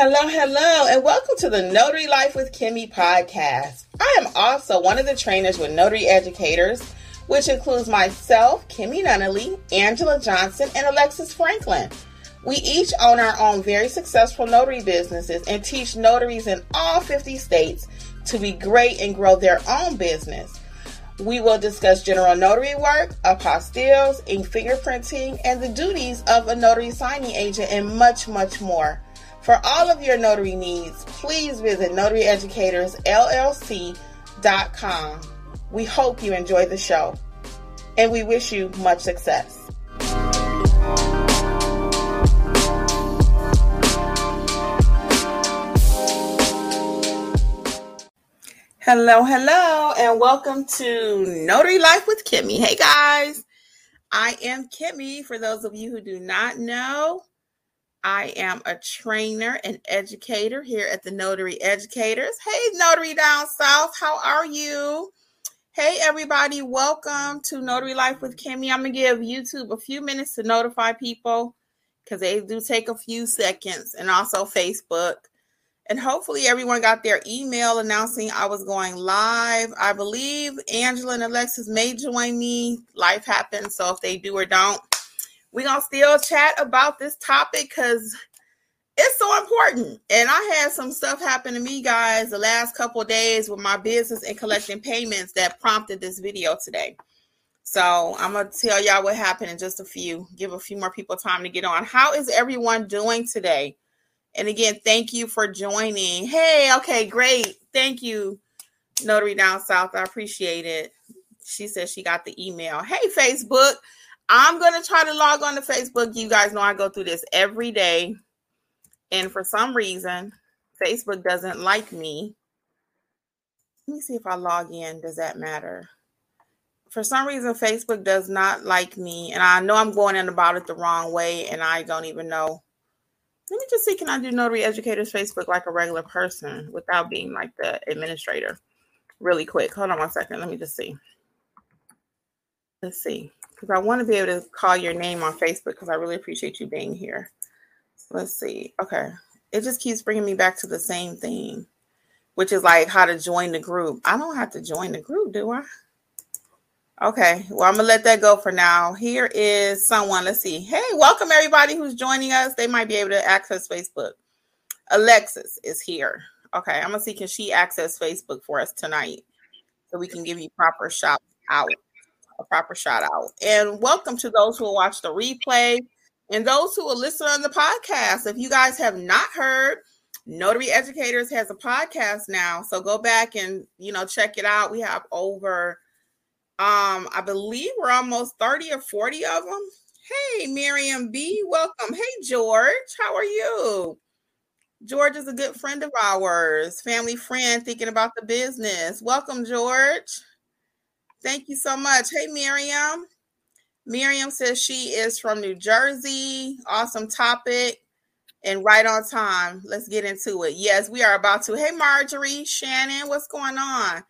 Hello, hello, and welcome to the Notary Life with Kimmi podcast. I am also one of the trainers with Notary Educators, which includes myself, Kimmi Nunnally, Angela Johnson, and Alexis Franklin. We each own our own very successful notary businesses and teach notaries in all 50 states to be great and grow their own business. We will discuss general notary work, apostilles, ink fingerprinting, and the duties of a notary signing agent, and much, much more. For all of your notary needs, please visit notaryeducatorsllc.com. We hope you enjoy the show, and we wish you much success. Hello, hello, and welcome to Notary Life with Kimmi. Hey guys, I am Kimmi. For those of you who do not know, I am a trainer and educator here at the Notary Educators. Hey, Notary Down South, how are you? Hey, everybody, welcome to Notary Life with Kimmi. I'm going to give YouTube a few minutes to notify people because they do take a few seconds, and also Facebook. And hopefully, everyone got their email announcing I was going live. I believe Angela and Alexis may join me. Life happens. So if they do or don't, we're going to still chat about this topic because it's so important. And I had some stuff happen to me, guys, the last couple days with my business and collecting payments that prompted this video today. So I'm gonna tell y'all what happened in just a few. Give a few more people time to get on. How is everyone doing today? And again, thank you for joining. Hey, okay, great. Thank you, Notary Down South. I appreciate it. She says she got the email. Hey, Facebook. I'm going to try to log on to Facebook. You guys know I go through this every day. And for some reason, Facebook doesn't like me. Let me see if I log in. Does that matter? For some reason, Facebook does not like me. And I know I'm going in about it the wrong way. And I don't even know let me just see, can I do Notary Educators Facebook like a regular person without being like the administrator? Really quick. Hold on one second. Let me just see. Let's see. Because I want to be able to call your name on Facebook because I really appreciate you being here. Let's see. Okay. It just keeps bringing me back to the same thing, which is like how to join the group. I don't have to join the group, do I? Okay, well, I'm gonna let that go for now. Here is someone. Let's see. Hey, welcome everybody who's joining us. They might be able to access Facebook. Alexis is here. Okay, I'm gonna see can she access Facebook for us tonight, so we can give you proper shout out, a proper shout out. And welcome to those who will watch the replay and those who will listen on the podcast. If you guys have not heard, Notary Educators has a podcast now, so go back and you know check it out. We have over um, I believe we're almost 30 or 40 of them. Hey, Miriam B, welcome. Hey, George, how are you? George is a good friend of ours, family friend thinking about the business. Welcome, George. Thank you so much. Hey, Miriam. Miriam says she is from New Jersey. Awesome topic and right on time. Let's get into it. Yes, we are about to. Hey, Marjorie, Shannon, what's going on?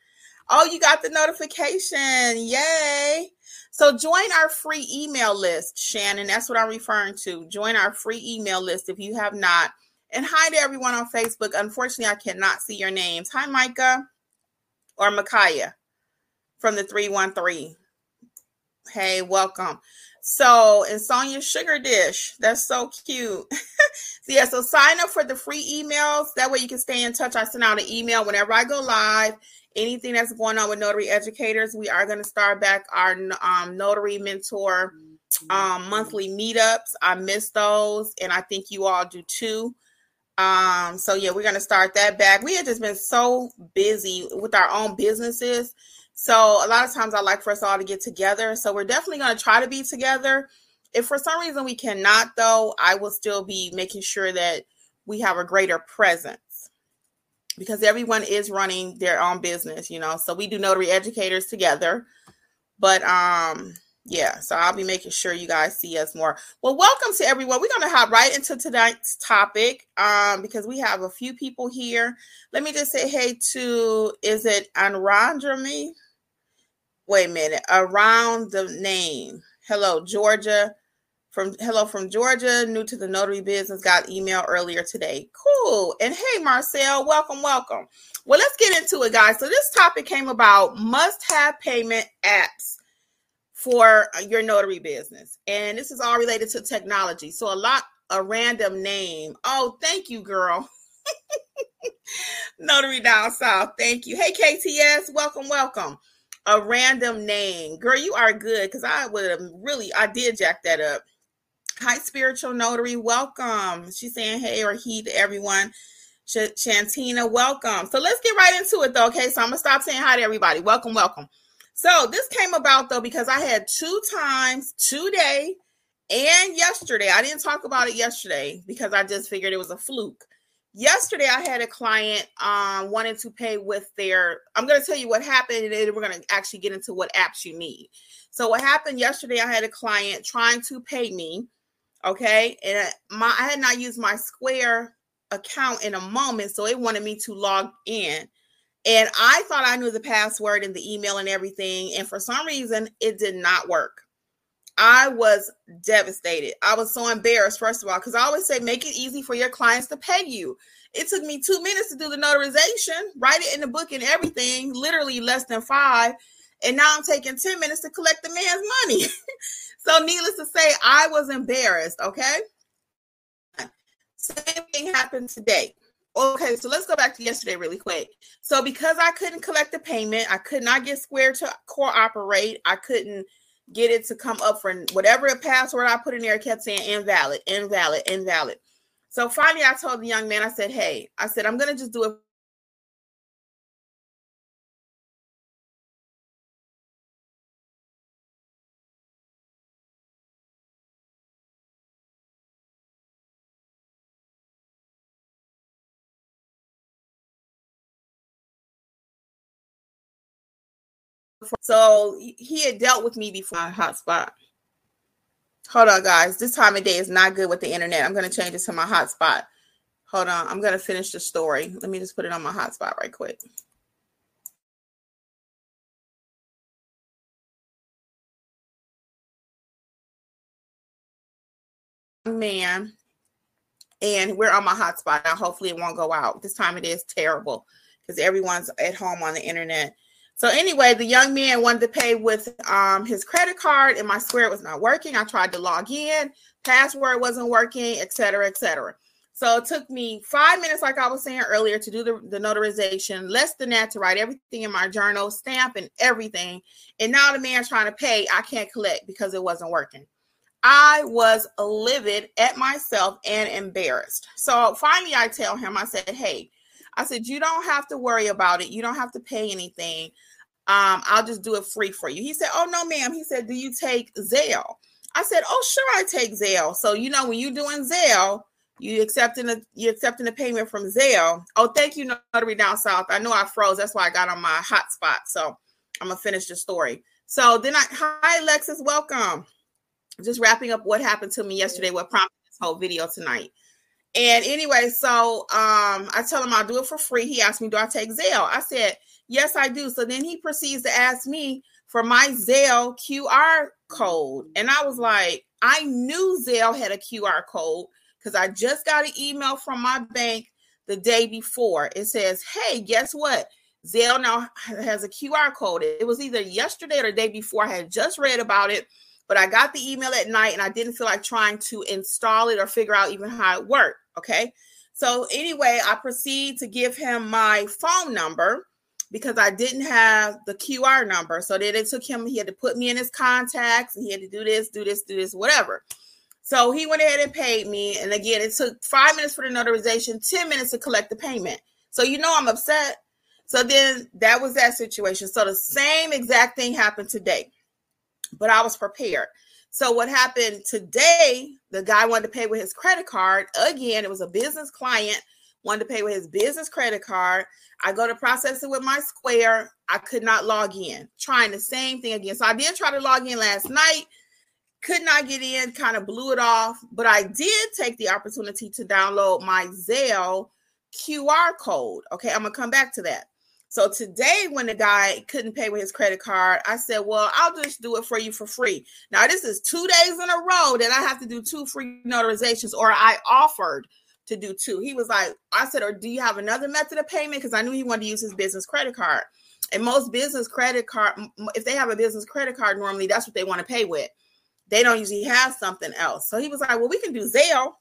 Oh, you got the notification. Yay. So join our free email list, Shannon. That's what I'm referring to. Join our free email list if you have not. And hi to everyone on Facebook. Unfortunately, I cannot see your names. Hi, Micah or Micaiah from the 313. Hey, welcome. So, and Sonia Sugar Dish, that's so cute. so, yeah, so sign up for the free emails. That way you can stay in touch. I send out an email whenever I go live anything that's going on with notary educators we are going to start back our um, notary mentor um, monthly meetups i miss those and i think you all do too um, so yeah we're going to start that back we have just been so busy with our own businesses so a lot of times i like for us all to get together so we're definitely going to try to be together if for some reason we cannot though i will still be making sure that we have a greater presence because everyone is running their own business, you know. So we do notary educators together. But um yeah, so I'll be making sure you guys see us more. Well, welcome to everyone. We're going to hop right into tonight's topic um because we have a few people here. Let me just say hey to is it Anrandrami? Wait a minute. Around the name. Hello, Georgia. from hello from Georgia, new to the notary business, got email earlier today. Cool. And hey, Marcel, welcome, welcome. Well, let's get into it, guys. So this topic came about must-have payment apps for uh, your notary business. And this is all related to technology. So a lot a random name. Oh, thank you, girl. notary down south. Thank you. Hey KTS, welcome, welcome. A random name. Girl, you are good cuz I would have really I did jack that up. Hi, spiritual notary. Welcome. She's saying hey or he to everyone. Sh- Shantina, welcome. So let's get right into it, though. Okay, so I'm gonna stop saying hi to everybody. Welcome, welcome. So this came about though because I had two times today and yesterday. I didn't talk about it yesterday because I just figured it was a fluke. Yesterday, I had a client um, wanting to pay with their. I'm going to tell you what happened, and then we're going to actually get into what apps you need. So, what happened yesterday? I had a client trying to pay me Okay. And my I had not used my Square account in a moment, so it wanted me to log in. And I thought I knew the password and the email and everything. And for some reason, it did not work. I was devastated. I was so embarrassed, first of all, because I always say make it easy for your clients to pay you. It took me two minutes to do the notarization, write it in the book and everything, literally less than five. And now I'm taking 10 minutes to collect the man's money. So, needless to say, I was embarrassed. Okay. Same thing happened today. Okay, so let's go back to yesterday really quick. So, because I couldn't collect the payment, I could not get Square to cooperate. I couldn't get it to come up for whatever password I put in there. Kept saying invalid, invalid, invalid. So finally, I told the young man, I said, Hey, I said, I'm going to just do it So he had dealt with me before hotspot. Hold on, guys. This time of day is not good with the internet. I'm going to change it to my hotspot. Hold on. I'm going to finish the story. Let me just put it on my hotspot right quick. Man, and we're on my hotspot now. Hopefully, it won't go out. This time it is terrible because everyone's at home on the internet. So anyway, the young man wanted to pay with um, his credit card, and my Square was not working. I tried to log in, password wasn't working, et cetera, et cetera. So it took me five minutes, like I was saying earlier, to do the, the notarization, less than that to write everything in my journal, stamp and everything. And now the man trying to pay, I can't collect because it wasn't working. I was livid at myself and embarrassed. So finally, I tell him, I said, Hey, I said, you don't have to worry about it. You don't have to pay anything um, I'll just do it free for you. He said, Oh, no, ma'am. He said, Do you take Zelle? I said, Oh, sure, I take Zelle. So, you know, when you're doing Zelle, you accepting a you accepting a payment from Zelle. Oh, thank you, Notary Down South. I know I froze. That's why I got on my hotspot. So I'm gonna finish the story. So then I hi Alexis, welcome. Just wrapping up what happened to me yesterday, what prompted this whole video tonight. And anyway, so um I tell him I'll do it for free. He asked me, Do I take Zelle? I said, Yes, I do. So then he proceeds to ask me for my Zelle QR code. And I was like, I knew Zelle had a QR code because I just got an email from my bank the day before. It says, Hey, guess what? Zelle now has a QR code. It was either yesterday or the day before. I had just read about it, but I got the email at night and I didn't feel like trying to install it or figure out even how it worked. Okay. So, anyway, I proceed to give him my phone number because I didn't have the QR number. So then it took him, he had to put me in his contacts and he had to do this, do this, do this, whatever. So he went ahead and paid me. And again, it took five minutes for the notarization, 10 minutes to collect the payment. So you know I'm upset. So then that was that situation. So the same exact thing happened today, but I was prepared. So what happened today, the guy wanted to pay with his credit card. Again, it was a business client wanted to pay with his business credit card. I go to process it with my Square. I could not log in. Trying the same thing again. So I did try to log in last night. Could not get in, kind of blew it off. But I did take the opportunity to download my Zelle QR code. Okay, I'm gonna come back to that. So today, when the guy couldn't pay with his credit card, I said, Well, I'll just do it for you for free. Now, this is two days in a row that I have to do two free notarizations, or I offered to do two. He was like, I said, Or do you have another method of payment? Because I knew he wanted to use his business credit card. And most business credit card, if they have a business credit card, normally that's what they want to pay with. They don't usually have something else. So he was like, Well, we can do Zelle.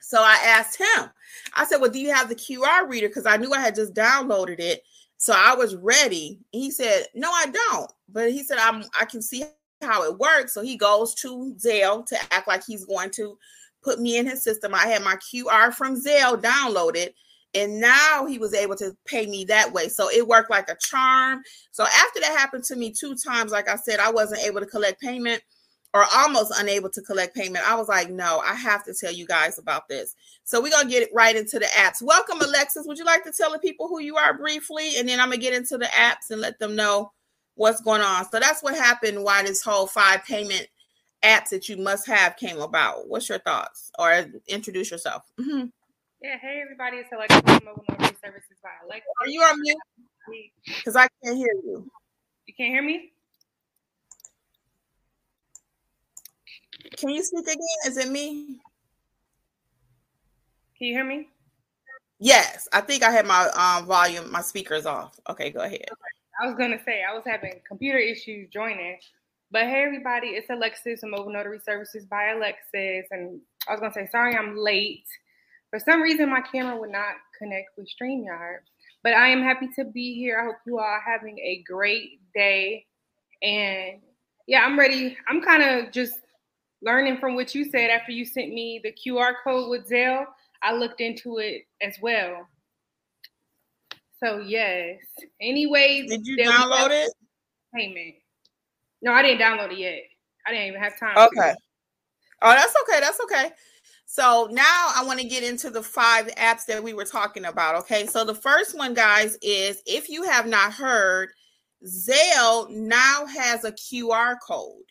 So I asked him, I said, Well, do you have the QR reader? Because I knew I had just downloaded it. So I was ready. He said, No, I don't. But he said, I'm I can see how it works. So he goes to Zelle to act like he's going to put me in his system. I had my QR from Zelle downloaded. And now he was able to pay me that way. So it worked like a charm. So after that happened to me two times, like I said, I wasn't able to collect payment or almost unable to collect payment. I was like, no, I have to tell you guys about this. So we're gonna get right into the apps. Welcome, Alexis. Would you like to tell the people who you are briefly? And then I'm gonna get into the apps and let them know what's going on. So that's what happened why this whole five payment apps that you must have came about. What's your thoughts? Or introduce yourself. Mm-hmm. Yeah, hey everybody, it's Alexis from Mobile Notary Services by Alexis. Are you on mute? Because I can't hear you. You can't hear me? Can you speak again? Is it me? Can you hear me? Yes, I think I had my um, volume, my speakers off. Okay, go ahead. I was gonna say I was having computer issues joining, but hey everybody, it's Alexis from Mobile Notary Services by Alexis, and I was gonna say sorry I'm late. For some reason, my camera would not connect with StreamYard, but I am happy to be here. I hope you all are having a great day, and yeah, I'm ready. I'm kind of just learning from what you said after you sent me the QR code with Zelle, I looked into it as well. So yes. Anyway, did you download it? Payment. No, I didn't download it yet. I didn't even have time. Okay. Oh, that's okay. That's okay. So now I want to get into the five apps that we were talking about. Okay. So the first one, guys, is if you have not heard, Zelle now has a QR code.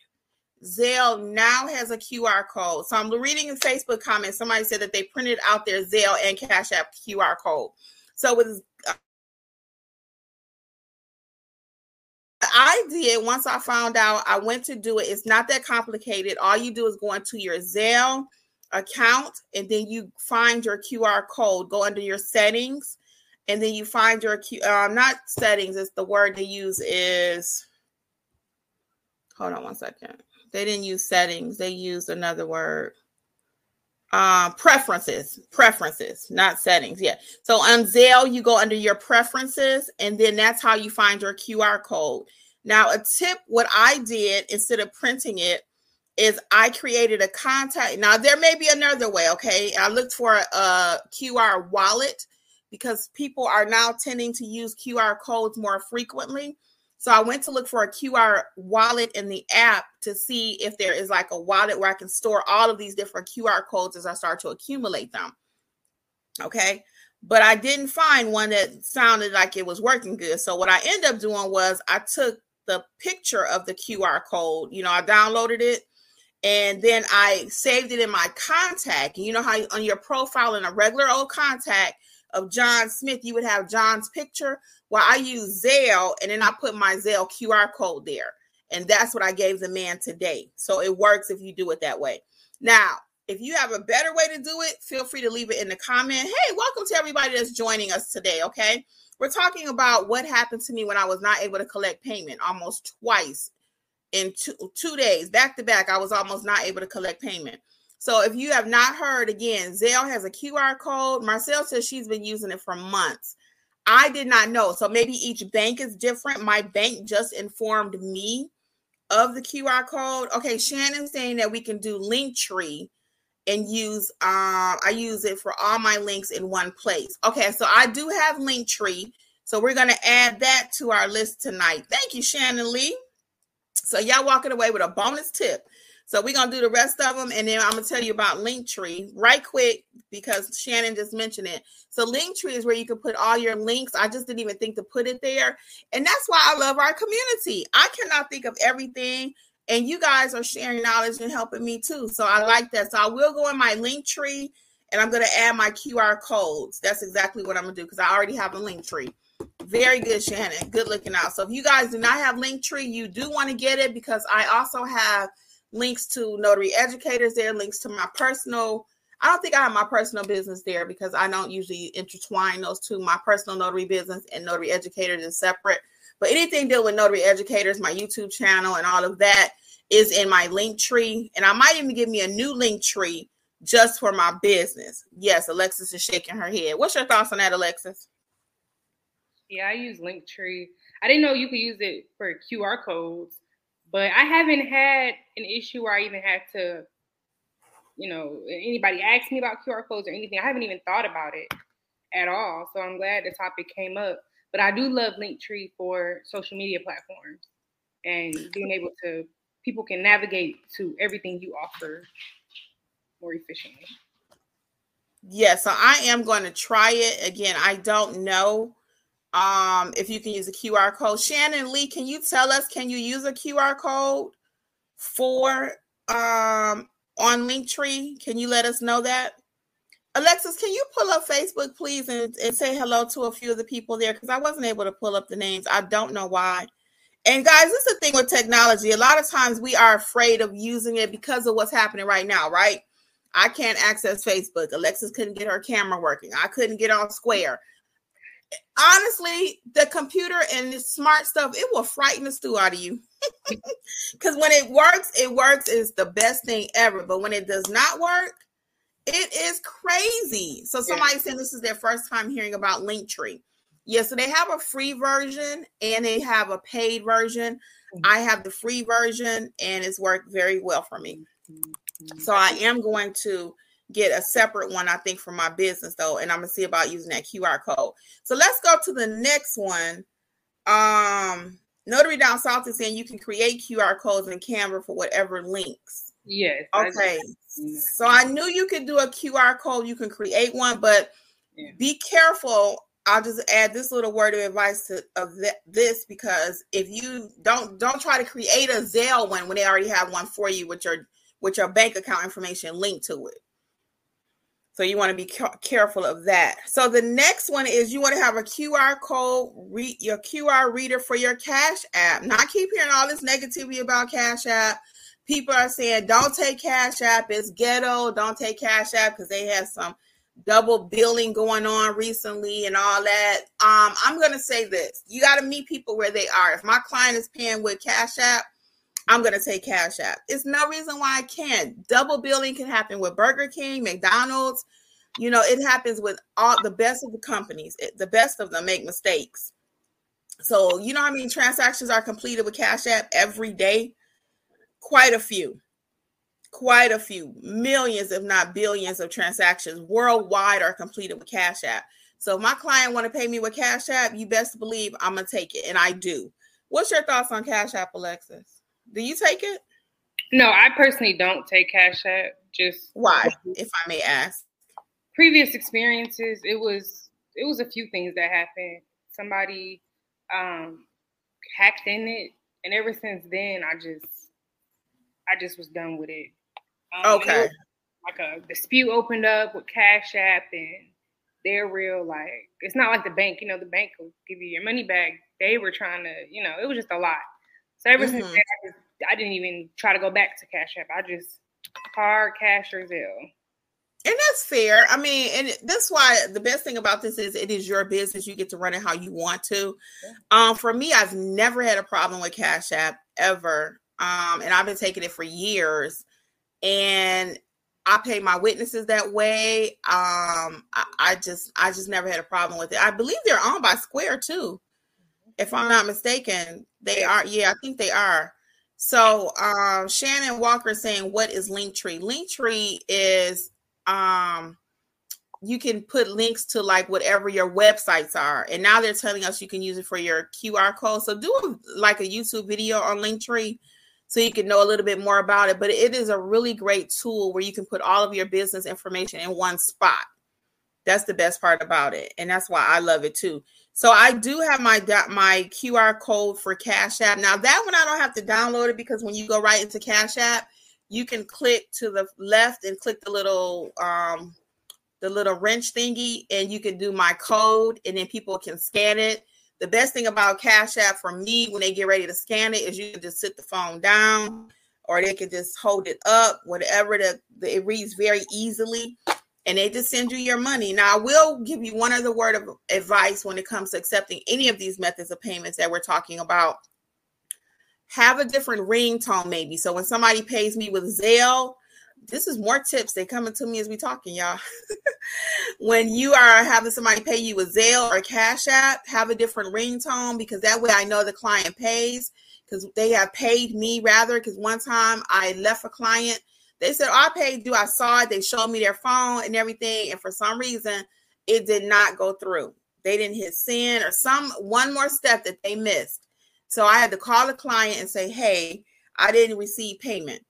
Zelle now has a QR code. So I'm reading in Facebook comments. Somebody said that they printed out their Zelle and Cash App QR code. So with I did once I found out I went to do it. It's not that complicated. All you do is go into your Zelle account and then you find your QR code. Go under your settings and then you find your Q. Uh, not settings. It's the word they use is. Hold on one second. They didn't use settings. They used another word. Uh, preferences, preferences, not settings. Yeah. So on Zelle, you go under your preferences, and then that's how you find your QR code. Now, a tip, what I did instead of printing it is I created a contact. Now, there may be another way. Okay. I looked for a QR wallet because people are now tending to use QR codes more frequently. So I went to look for a QR wallet in the app to see if there is like a wallet where I can store all of these different QR codes as I start to accumulate them. Okay. But I didn't find one that sounded like it was working good. So what I ended up doing was I took the picture of the QR code, you know, I downloaded it and then I saved it in my contact. You know how on your profile in a regular old contact of John Smith, you would have John's picture. Well, I use Zelle and then I put my Zelle QR code there. And that's what I gave the man today. So it works if you do it that way. Now, if you have a better way to do it, feel free to leave it in the comment. Hey, welcome to everybody that's joining us today. Okay. We're talking about what happened to me when I was not able to collect payment almost twice in two, two days back to back. I was almost not able to collect payment. So if you have not heard again, Zelle has a QR code. Marcel says she's been using it for months. I did not know. So maybe each bank is different. My bank just informed me of the QR code. Okay, Shannon's saying that we can do Linktree and use uh, I use it for all my links in one place. Okay, so I do have Linktree. So we're gonna add that to our list tonight. Thank you, Shannon Lee. So y'all walking away with a bonus tip. So we're gonna do the rest of them, and then I'm gonna tell you about Linktree right quick because Shannon just mentioned it. So Linktree is where you can put all your links. I just didn't even think to put it there, and that's why I love our community. I cannot think of everything, and you guys are sharing knowledge and helping me too. So I like that. So I will go in my Linktree, and I'm gonna add my QR codes. That's exactly what I'm gonna do because I already have a Linktree. Very good, Shannon. Good looking out. So if you guys do not have Linktree, you do want to get it because I also have links to notary educators there, links to my personal. I don't think I have my personal business there because I don't usually intertwine those two. My personal notary business and notary educators is separate. But anything dealing with notary educators, my YouTube channel, and all of that is in my Linktree. And I might even give me a new Linktree just for my business. Yes, Alexis is shaking her head. What's your thoughts on that, Alexis? Yeah, I use Linktree. I didn't know you could use it for QR codes, but I haven't had an issue where I even had to, you know, anybody ask me about QR codes or anything. I haven't even thought about it at all. So I'm glad the topic came up. But I do love Linktree for social media platforms and being able to people can navigate to everything you offer more efficiently. Yeah, so I am going to try it again. I don't know um if you can use a QR code. Shannon Lee, can you tell us can you use a QR code for um on Linktree? Can you let us know that? Alexis, can you pull up Facebook, please, and, and say hello to a few of the people there? Because I wasn't able to pull up the names. I don't know why. And guys, this is the thing with technology. A lot of times we are afraid of using it because of what's happening right now, right? I can't access Facebook. Alexis couldn't get her camera working. I couldn't get on Square. Honestly, the computer and the smart stuff, it will frighten the stew out of you. Because when it works, it works is the best thing ever. But when it does not work, it is crazy. So somebody yeah. said this is their first time hearing about Linktree. Yeah, so they have a free version and they have a paid version. Mm-hmm. I have the free version and it's worked very well for me. Mm-hmm. So I am going to get a separate one, I think, for my business though, and I'm gonna see about using that QR code. So let's go to the next one. Um, Notary Down South is saying you can create QR codes in Canva for whatever links. Yes. Okay. So I knew you could do a QR code. You can create one, but yeah. be careful. I'll just add this little word of advice to of this because if you don't don't try to create a Zelle one when they already have one for you with your with your bank account information linked to it. So you want to be ca- careful of that. So the next one is you want to have a QR code, read your QR reader for your Cash App. Not keep hearing all this negativity about Cash App. People are saying don't take cash app. It's ghetto. Don't take cash app because they have some double billing going on recently and all that. Um i'm gonna say this. You got to meet people where they are. If my client is paying with cash app i'm gonna take cash app. It's no reason why i can't. Double billing can happen with burger king mcdonald's. You know it happens with all the best of the companies it, the best of them make mistakes. So you know i mean? Transactions are completed with cash app every day. Quite a few. Quite a few. Millions if not billions of transactions worldwide are completed with cash app. So if my client want to pay me with cash app you best believe i'm gonna take it and i do. What's your thoughts on cash app alexis do you take it no i personally don't take cash app just why if i may ask previous experiences it was it was a few things that happened somebody um hacked in it and ever since then i just I just was done with it. Um, okay. like a dispute opened up with Cash App, and they're real. Like it's not like the bank. You know, the bank will give you your money back. They were trying to, you know, it was just a lot. So ever mm-hmm. since then, I, just, I didn't even try to go back to Cash App. I just hard cash or Zelle. And that's fair. I mean, and that's why the best thing about this is it is your business. You get to run it how you want to. Um, for me, I've never had a problem with Cash App ever um, and I've been taking it for years. And I pay my witnesses that way. Um, I, I, just I just never had a problem with it. I believe they're owned by Square too, if I'm not mistaken. They are. Yeah, I think they are. So um, Shannon Walker saying, "What is Linktree? Linktree is um, you can put links to like whatever your websites are, and now they're telling us you can use it for your QR code. So do a, like a YouTube video on Linktree." so you can know a little bit more about it. But it is a really great tool where you can put all of your business information in one spot. That's the best part about it, and that's why I love it too. So I do have my my QR code for Cash App. Now that one I don't have to download it because when you go right into Cash App, you can click to the left and click the little um the little wrench thingy, and you can do my code, and then people can scan it The best thing about Cash App for me when they get ready to scan it is you can just sit the phone down or they can just hold it up, whatever the, the it reads very easily and they just send you your money. Now, I will give you one other word of advice when it comes to accepting any of these methods of payments that we're talking about. Have a different ringtone, maybe. So when somebody pays me with Zelle, this is more tips. They coming to me as we talking, y'all. when you are having somebody pay you with Zelle or Cash App, have a different ringtone because that way I know the client pays because they have paid me rather. Because one time I left a client they said, oh, I paid you. I saw it. They showed me their phone and everything. And for some reason, it did not go through. They didn't hit send or some one more step that they missed. So I had to call the client and say, hey, I didn't receive payment.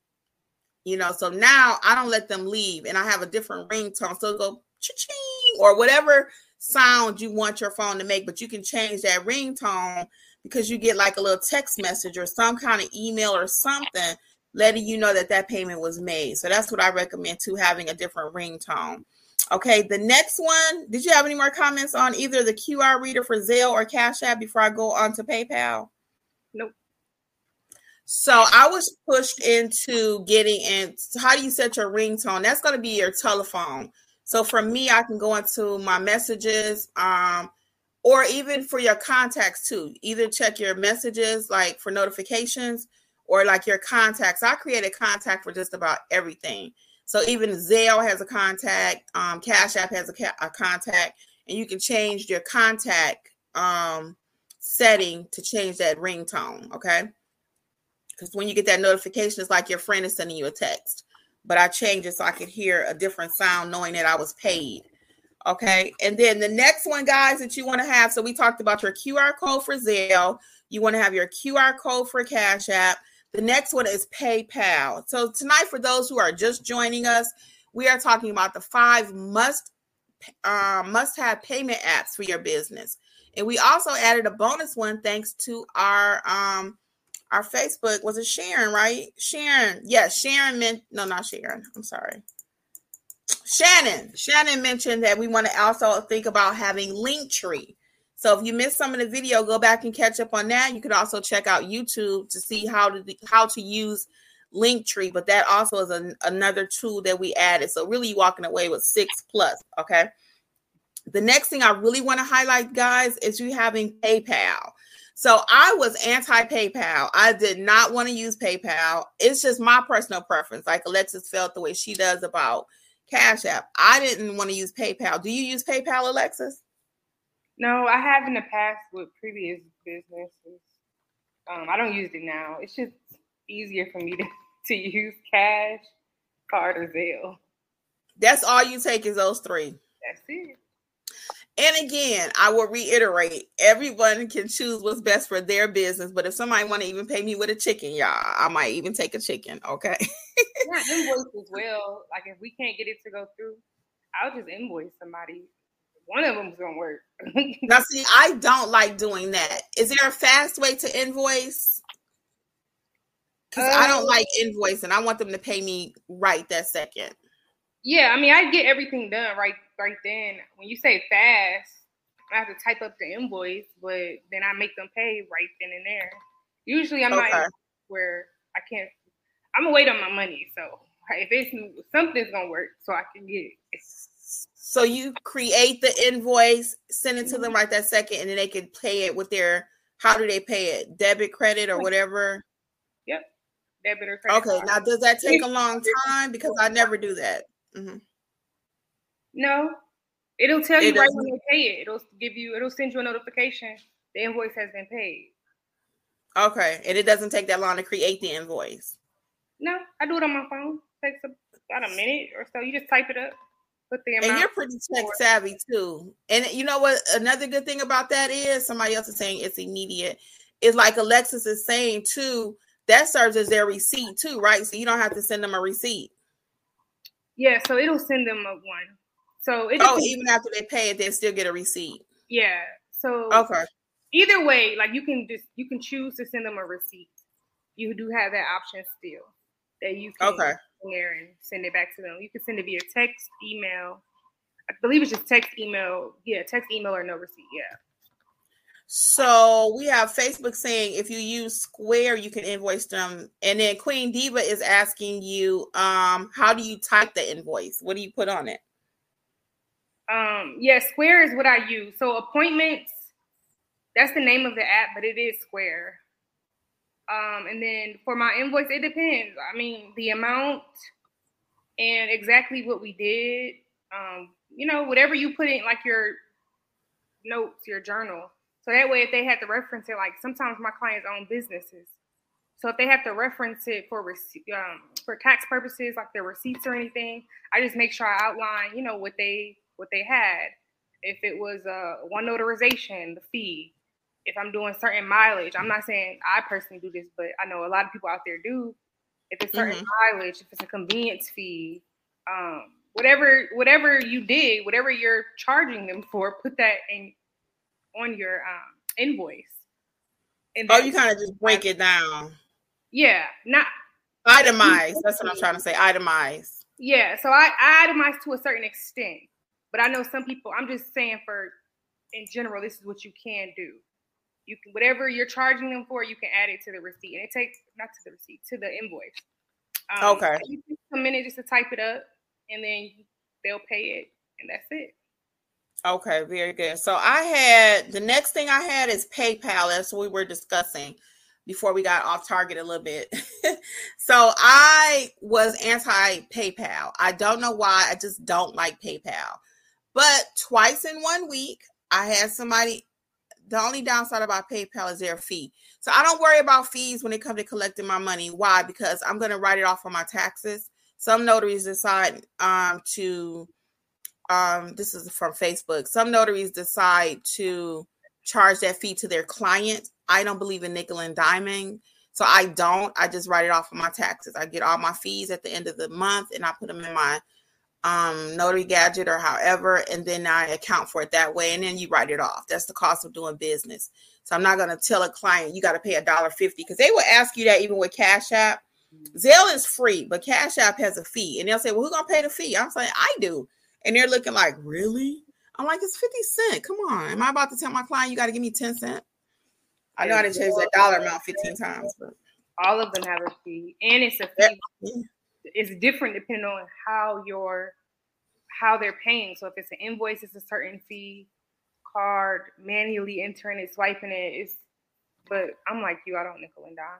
You know, so now I don't let them leave and I have a different ringtone. So go cha-ching or whatever sound you want your phone to make, but you can change that ringtone because you get like a little text message or some kind of email or something letting you know that that payment was made. So that's what I recommend to having a different ringtone. Okay, the next one. Did you have any more comments on either the QR reader for Zelle or Cash App before I go on to PayPal? Nope. So I was pushed into getting in. How do you set your ringtone? That's going to be your telephone. So for me, I can go into my messages, um, or even for your contacts too. Either check your messages, like for notifications, or like your contacts. I created contact for just about everything. So even Zelle has a contact, um, Cash App has a, ca- a contact, and you can change your contact um, setting to change that ringtone. Okay. Because when you get that notification, it's like your friend is sending you a text. But I changed it so I could hear a different sound knowing that I was paid. Okay. And then the next one, guys, that you want to have. So we talked about your QR code for Zelle. You want to have your QR code for Cash App. The next one is PayPal. So tonight, for those who are just joining us, we are talking about the five must uh, must have payment apps for your business, and we also added a bonus one thanks to our um our Facebook. Was it Sharon? Right, Sharon? Yes, Sharon meant no, not Sharon. I'm sorry. Shannon. Shannon mentioned that we want to also think about having Linktree. So if you missed some of the video, go back and catch up on that. You could also check out YouTube to see how to how to use Linktree, but that also is an, another tool that we added. So really walking away with six plus. Okay. The next thing I really want to highlight, guys, is you having PayPal. So I was anti PayPal. I did not want to use PayPal. It's just my personal preference. Like Alexis felt the way she does about Cash App. I didn't want to use PayPal. Do you use PayPal, Alexis? No, I have in the past with previous businesses. Um, I don't use it now. It's just easier for me to, to use cash, card, or Zelle. That's all you take is those three. That's it. And again, I will reiterate: everyone can choose what's best for their business. But if somebody want to even pay me with a chicken, y'all, I might even take a chicken. Okay. yeah, invoice as well. Like if we can't get it to go through, I'll just invoice somebody one of them them's gonna work. now, see, I don't like doing that. Is there a fast way to invoice? Because I don't like um, invoicing. I want them to pay me right that second. Yeah, I mean, I get everything done right right then. When you say fast, I have to type up the invoice, but then I make them pay right then and there. Usually, I'm okay. not where I can't. I'm gonna wait on my money. So if it's something's gonna work, so I can get it. So you create the invoice, send it to them mm-hmm. right that second, and then they can pay it with their. How do they pay it? Debit, credit, or whatever. Yep, debit or credit. Okay, card. now does that take a long time? Because I never do that. Mm-hmm. No, it'll tell you it right when they pay it. It'll give you. It'll send you a notification. The invoice has been paid. Okay, and it doesn't take that long to create the invoice. No, I do it on my phone. It takes about a minute or so. You just type it up. Put the and you're pretty tech savvy too. And you know what? Another good thing about that is somebody else is saying it's immediate. It's like Alexis is saying too. That serves as their receipt too, right? So you don't have to send them a receipt. Yeah, so it'll send them a one. So it oh, even after they pay it, they still get a receipt. Yeah. So okay. Either way, like you can just you can choose to send them a receipt. You do have that option still that you can okay there and send it back to them. You can send it via text, email. I believe it's just text, email. Yeah, text, email, or no receipt. Yeah. So we have Facebook saying if you use Square, you can invoice them. And then Queen Diva is asking you, um, how do you type the invoice? What do you put on it? Um, yeah, Square is what I use. So appointments, that's the name of the app, but it is Square. Um, and then for my invoice, it depends. I mean, the amount and exactly what we did. Um, you know, whatever you put in, like your notes, your journal so that way, if they had to reference it, like sometimes my clients own businesses. So if they have to reference it for um, for tax purposes, like their receipts or anything, I just make sure I outline, you know, what they what they had. If it was a uh, one notarization, the fee. If I'm doing certain mileage, I'm not saying I personally do this, but I know a lot of people out there do. If it's certain mm-hmm. mileage, if it's a convenience fee, um, whatever whatever you did, whatever you're charging them for, put that in on your um, invoice. And oh, you kind of just break it down. Yeah, not itemize. That's what I'm trying to say. Itemize. Yeah, so I, I itemize to a certain extent, but I know some people. I'm just saying for in general, this is what you can do. You can whatever you're charging them for, you can add it to the receipt, and it takes not to the receipt to the invoice. Um, okay. a minute just to type it up, and then they'll pay it, and that's it. Okay, very good. So I had the next thing I had is PayPal, as we were discussing before we got off target a little bit. so I was anti PayPal. I don't know why. I just don't like PayPal. But twice in one week, I had somebody. The only downside about PayPal is their fee. So I don't worry about fees when it comes to collecting my money. Why? Because I'm going to write it off on my taxes. Some notaries decide um, to um, this is from Facebook. Some notaries decide to charge that fee to their client. I don't believe in nickel and diming. So I don't. I just write it off on my taxes. I get all my fees at the end of the month and I put them in my um, notary gadget or however, and then I account for it that way. And then you write it off. That's the cost of doing business. So I'm not going to tell a client you got to pay a dollar fifty because they will ask you that even with Cash App. Zelle is free, but Cash App has a fee, and they'll say, "Well, who's gonna pay the fee?" I'm saying, "I do." And they're looking like, really? I'm like, it's 50 cent. Come on. Am I about to tell my client you got to give me 10 cent? I know I didn't change that dollar amount 15 times, but all of them have a fee. And it's a fee. Yeah. It's different depending on how your how they're paying. So if it's an invoice, it's a certain fee. Card, manually entering it, swiping it. It's but I'm like you, I don't nickel and dime.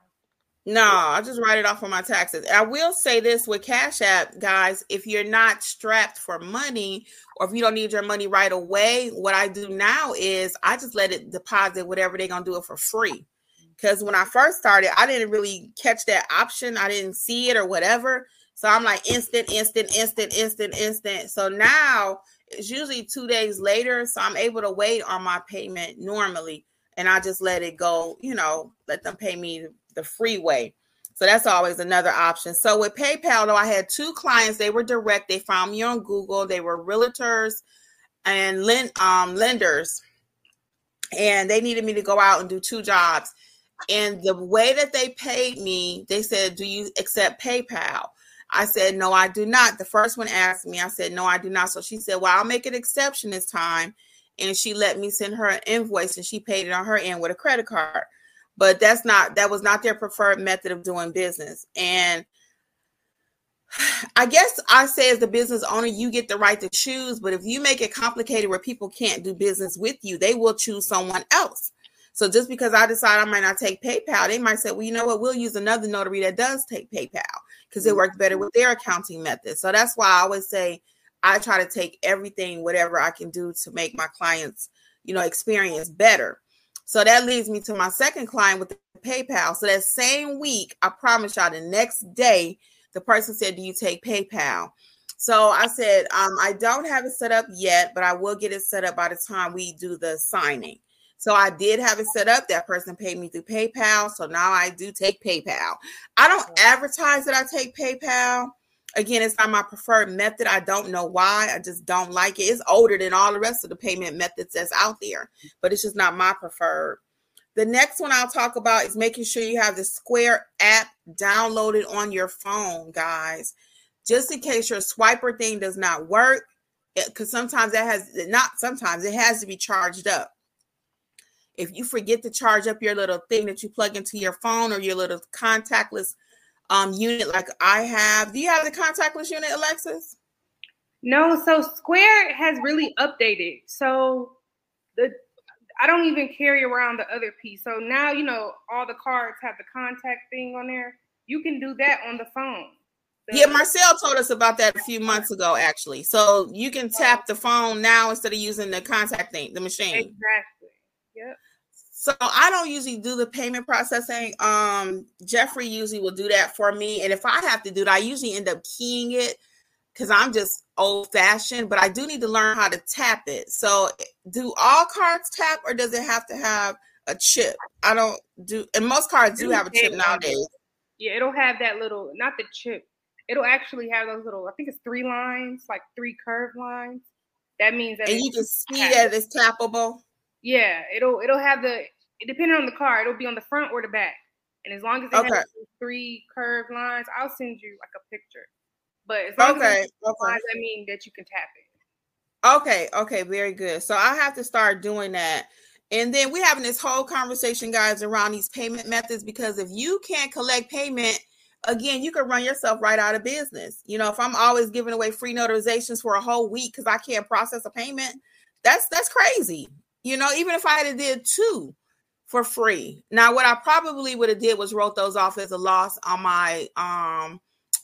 No, I just write it off on my taxes. I will say this with Cash App, guys, if you're not strapped for money or if you don't need your money right away, what I do now is I just let it deposit whatever they're going to do it for free. Mm-hmm. Because when I first started, I didn't really catch that option. I didn't see it or whatever. So I'm like instant, instant, instant, instant, instant. So now it's usually two days later. So I'm able to wait on my payment normally. And I just let it go, you know, let them pay me the freeway. So that's always another option. So with PayPal, though, I had two clients. They were direct. They found me on Google. They were realtors and lend, um, lenders, and they needed me to go out and do two jobs. And the way that they paid me, they said, "Do you accept PayPal?" I said, "No, I do not." The first one asked me. I said, "No, I do not." So she said, "Well, I'll make an exception this time." And she let me send her an invoice, and she paid it on her end with a credit card but that's not that was not their preferred method of doing business and I guess I say as the business owner, you get the right to choose, but if you make it complicated where people can't do business with you, they will choose someone else. So just because I decide I might not take PayPal, they might say, well, you know what, we'll use another notary that does take PayPal because it worked better with their accounting method. So that's why I always say I try to take everything, whatever I can do to make my clients, you know, experience better. So that leads me to my second client with PayPal. So that same week, I promise y'all, the next day, the person said, Do you take PayPal? So I said, um, I don't have it set up yet, but I will get it set up by the time we do the signing. So I did have it set up. That person paid me through PayPal. So now I do take PayPal. I don't advertise that I take PayPal. Again, it's not my preferred method. I don't know why. I just don't like it. It's older than all the rest of the payment methods that's out there, but it's just not my preferred. The next one I'll talk about is making sure you have the Square app downloaded on your phone, guys. Just in case your swiper thing does not work, because sometimes that has not sometimes it has to be charged up. If you forget to charge up your little thing that you plug into your phone or your little contactless um, unit like I have. Do you have the contactless unit, Alexis? No, so Square has really updated. So the I don't even carry around the other piece. So now you know all the cards have the contact thing on there. You can do that on the phone. The- yeah, Marcel told us about that a few months ago, actually. So you can tap the phone now instead of using the contact thing, the machine. Exactly. Yep. So I don't usually do the payment processing. Um, Jeffrey usually will do that for me, and if I have to do it, I usually end up keying it because I'm just old fashioned. But I do need to learn how to tap it. So, do all cards tap, or does it have to have a chip? I don't do, and most cards do have a chip nowadays. Yeah, it'll have that little, not the chip. It'll actually have those little. I think it's three lines, like three curved lines. That means that and you can see that it's tappable. Yeah, it'll it'll have the depending on the car, it'll be on the front or the back. And as long as it okay. has three curved lines, I'll send you like a picture. But as long okay, as okay. lines, I mean that you can tap it. Okay, okay, very good. So I have to start doing that. And then we're having this whole conversation, guys, around these payment methods because if you can't collect payment, again, you can run yourself right out of business. You know, if I'm always giving away free notarizations for a whole week because I can't process a payment, that's that's crazy. You know, even if I had did two for free. Now, what I probably would have did was wrote those off as a loss on my um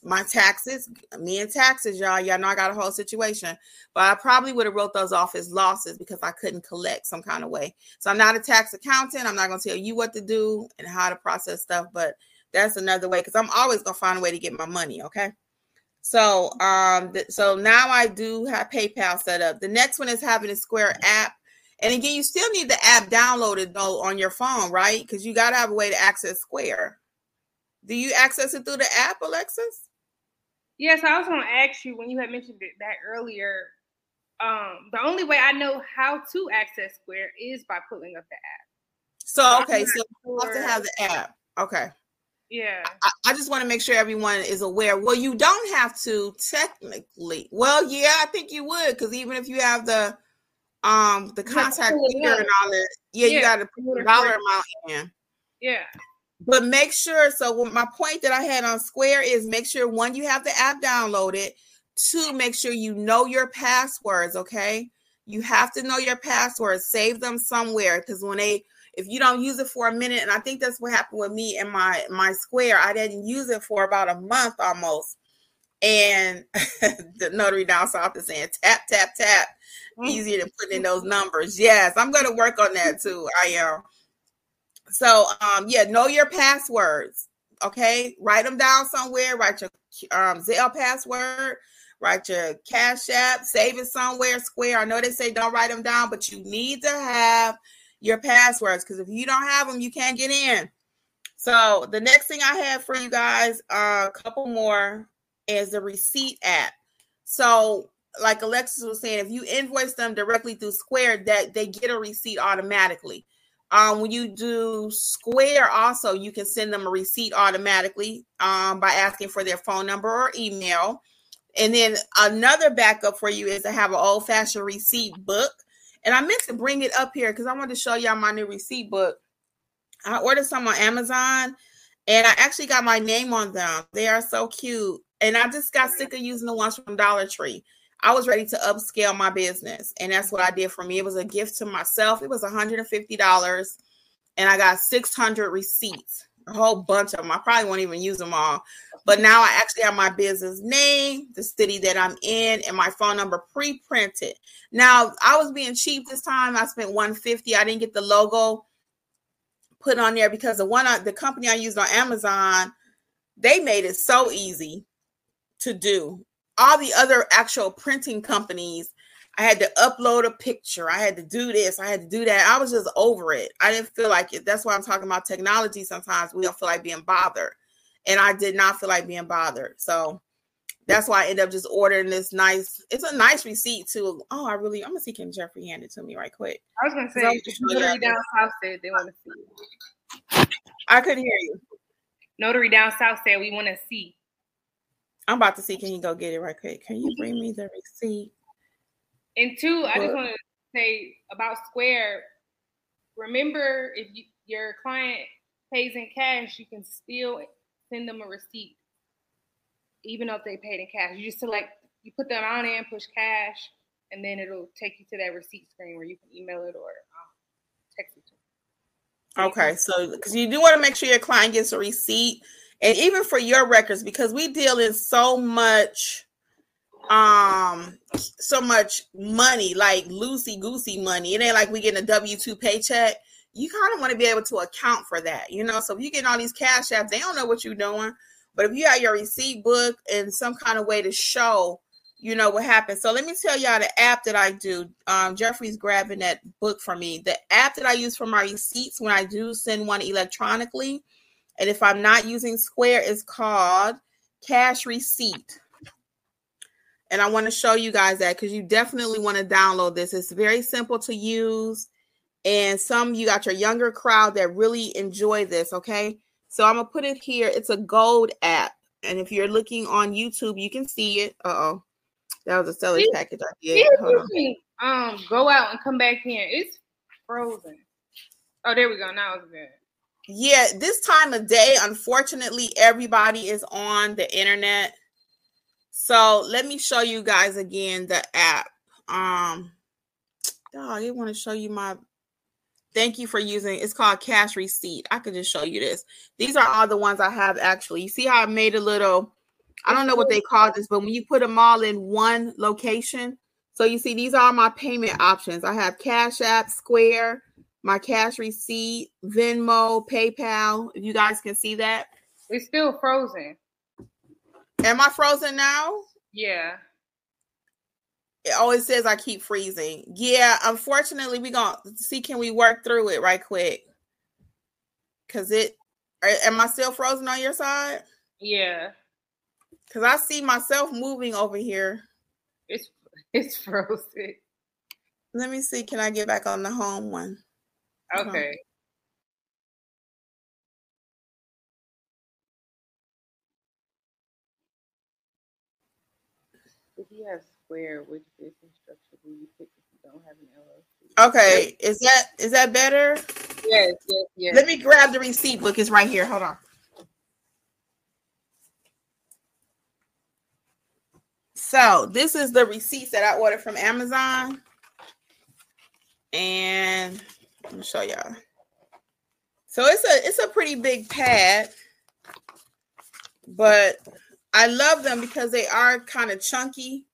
my taxes. Me and taxes, y'all. Y'all know I got a whole situation, but I probably would have wrote those off as losses because I couldn't collect some kind of way. So I'm not a tax accountant. I'm not gonna tell you what to do and how to process stuff, but that's another way because I'm always gonna find a way to get my money. Okay. So um, th- so now I do have PayPal set up. The next one is having a Square app. And again, you still need the app downloaded though on your phone, right? Because you got to have a way to access Square. Do you access it through the app, Alexis? Yes, I was going to ask you when you had mentioned it, that earlier. Um, the only way I know how to access Square is by pulling up the app. So okay, so you have to have the app. Okay. Yeah. I, I just want to make sure everyone is aware. Well, you don't have to technically. Well, yeah, I think you would because even if you have the um the contact figure and all that. Yeah, yeah, you got to put the dollar amount in. Yeah. But make sure. So my point that I had on Square is make sure one you have the app downloaded. Two, make sure you know your passwords. Okay, you have to know your passwords. Save them somewhere because when they if you don't use it for a minute, and I think that's what happened with me and my my Square. I didn't use it for about a month almost, and the notary down south is saying tap tap tap Mm-hmm. easier to put in those numbers. Yes, I'm going to work on that too. I am. So, um, yeah, know your passwords. Okay, write them down somewhere. Write your um, Zelle password. Write your Cash App. Save it somewhere. Square. I know they say don't write them down, but you need to have your passwords because if you don't have them, you can't get in. So the next thing I have for you guys, uh, a couple more, is the receipt app. So like Alexis was saying, if you invoice them directly through Square, that they get a receipt automatically. Um, when you do Square, also you can send them a receipt automatically um, by asking for their phone number or email. And then another backup for you is to have an old fashioned receipt book. And I meant to bring it up here because I wanted to show y'all my new receipt book. I ordered some on Amazon and I actually got my name on them. They are so cute. And I just got sick of using the ones from Dollar Tree. I was ready to upscale my business. And that's what I did for me. It was a gift to myself. It was $150. And I got 600 receipts, a whole bunch of them. I probably won't even use them all. But now I actually have my business name, the city that I'm in, and my phone number pre-printed. Now I was being cheap this time. I spent 150. I didn't get the logo put on there because the one I, the company I used on Amazon, they made it so easy to do all the other actual printing companies, I had to upload a picture. I had to do this. I had to do that. I was just over it. I didn't feel like it. That's why I'm talking about technology. Sometimes we don't feel like being bothered. And I did not feel like being bothered. So that's why I ended up just ordering this nice. It's a nice receipt too. Oh, I really. I'm gonna see Kim Jeffrey hand it to me right quick. I was gonna say notary down south said they want to see. I couldn't hear you. Notary down south said we want to see. I'm about to see. Can you go get it right quick? Can you bring me the receipt? And two, I just want to say about Square. remember if you, your client pays in cash, you can still send them a receipt, even though if they paid in cash. You just select, you put that on there and push cash, and then it'll take you to that receipt screen where you can email it or um, text it to. Them. Okay, so because you do want to make sure your client gets a receipt, and even for your records, because we deal in so much um so much money like loosey goosey money it ain't like we getting a w2 paycheck you kind of want to be able to account for that, you know. So if you get all these cash apps, they don't know what you're doing. But if you have your receipt book and some kind of way to show, you know what happened. So let me tell y'all the app that I do. Um, Jeffrey's grabbing that book for me. The app that I use for my receipts when I do send one electronically, and if I'm not using Square, is called Cash Receipt. And I want to show you guys that because you definitely want to download this. It's very simple to use and some you got your younger crowd that really enjoy this okay? So i'm gonna put it here. It's a gold app. And if you're looking on youtube you can see it. Uh-oh. That was a seller's package i did. um go out and come back in. It's frozen. Oh there we go. Now it's good yeah this time of day unfortunately everybody is on the internet so let me show you guys again the app um dog i want to show you my Thank you for using it's called cash receipt. I could just show you this. These are all the ones I have actually. You see how I made a little I don't know what they call this, but when you put them all in one location, so you see these are my payment options. I have Cash App, Square, my cash receipt, Venmo, PayPal. If you guys can see that. It's still frozen. Am I frozen now? Yeah oh, it always says I keep freezing. Yeah, unfortunately, we gonna see can we work through it right quick. Cause it am I still frozen on your side? Yeah. Cause I see myself moving over here. It's it's frozen. Let me see. Can I get back on the home one? Uh-huh. Okay. If you have square, which business structure will you pick if you don't have an LLC? Okay, is that is that better? Yes, yes, yes. Let me grab the receipt book. It's right here. Hold on. So this is the receipts that I ordered from Amazon. And let me show y'all. So it's a it's a pretty big pad, but I love them because they are kind of chunky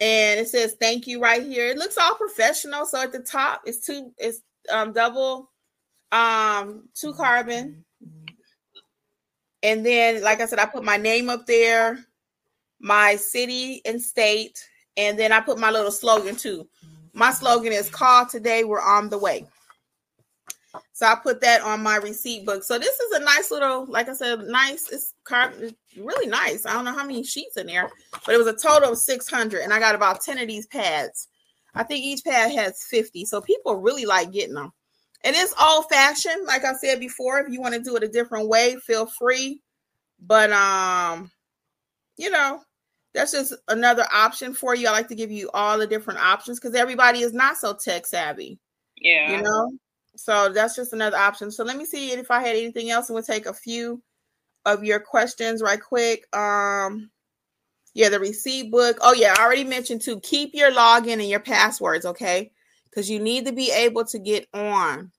and it says thank you right here. It looks all professional. So at the top, it's two, it's um double um two carbon. And then, like I said, I put my name up there, my city and state, and then I put my little slogan too. My slogan is call today, we're on the way. So I put that on my receipt book. So this is a nice little, like I said, nice. It's really nice. I don't know how many sheets in there, but it was a total of 600, and I got about 10 of these pads. I think each pad has 50. So people really like getting them. And it's old fashioned, like I said before. If you want to do it a different way, feel free. But um, you know, that's just another option for you. I like to give you all the different options because everybody is not so tech savvy. Yeah. You know, so that's just another option. So let me see if I had anything else, and we'll take a few of your questions right quick. Um, yeah, the receipt book. Oh yeah, I already mentioned to keep your login and your passwords, okay? Because you need to be able to get on.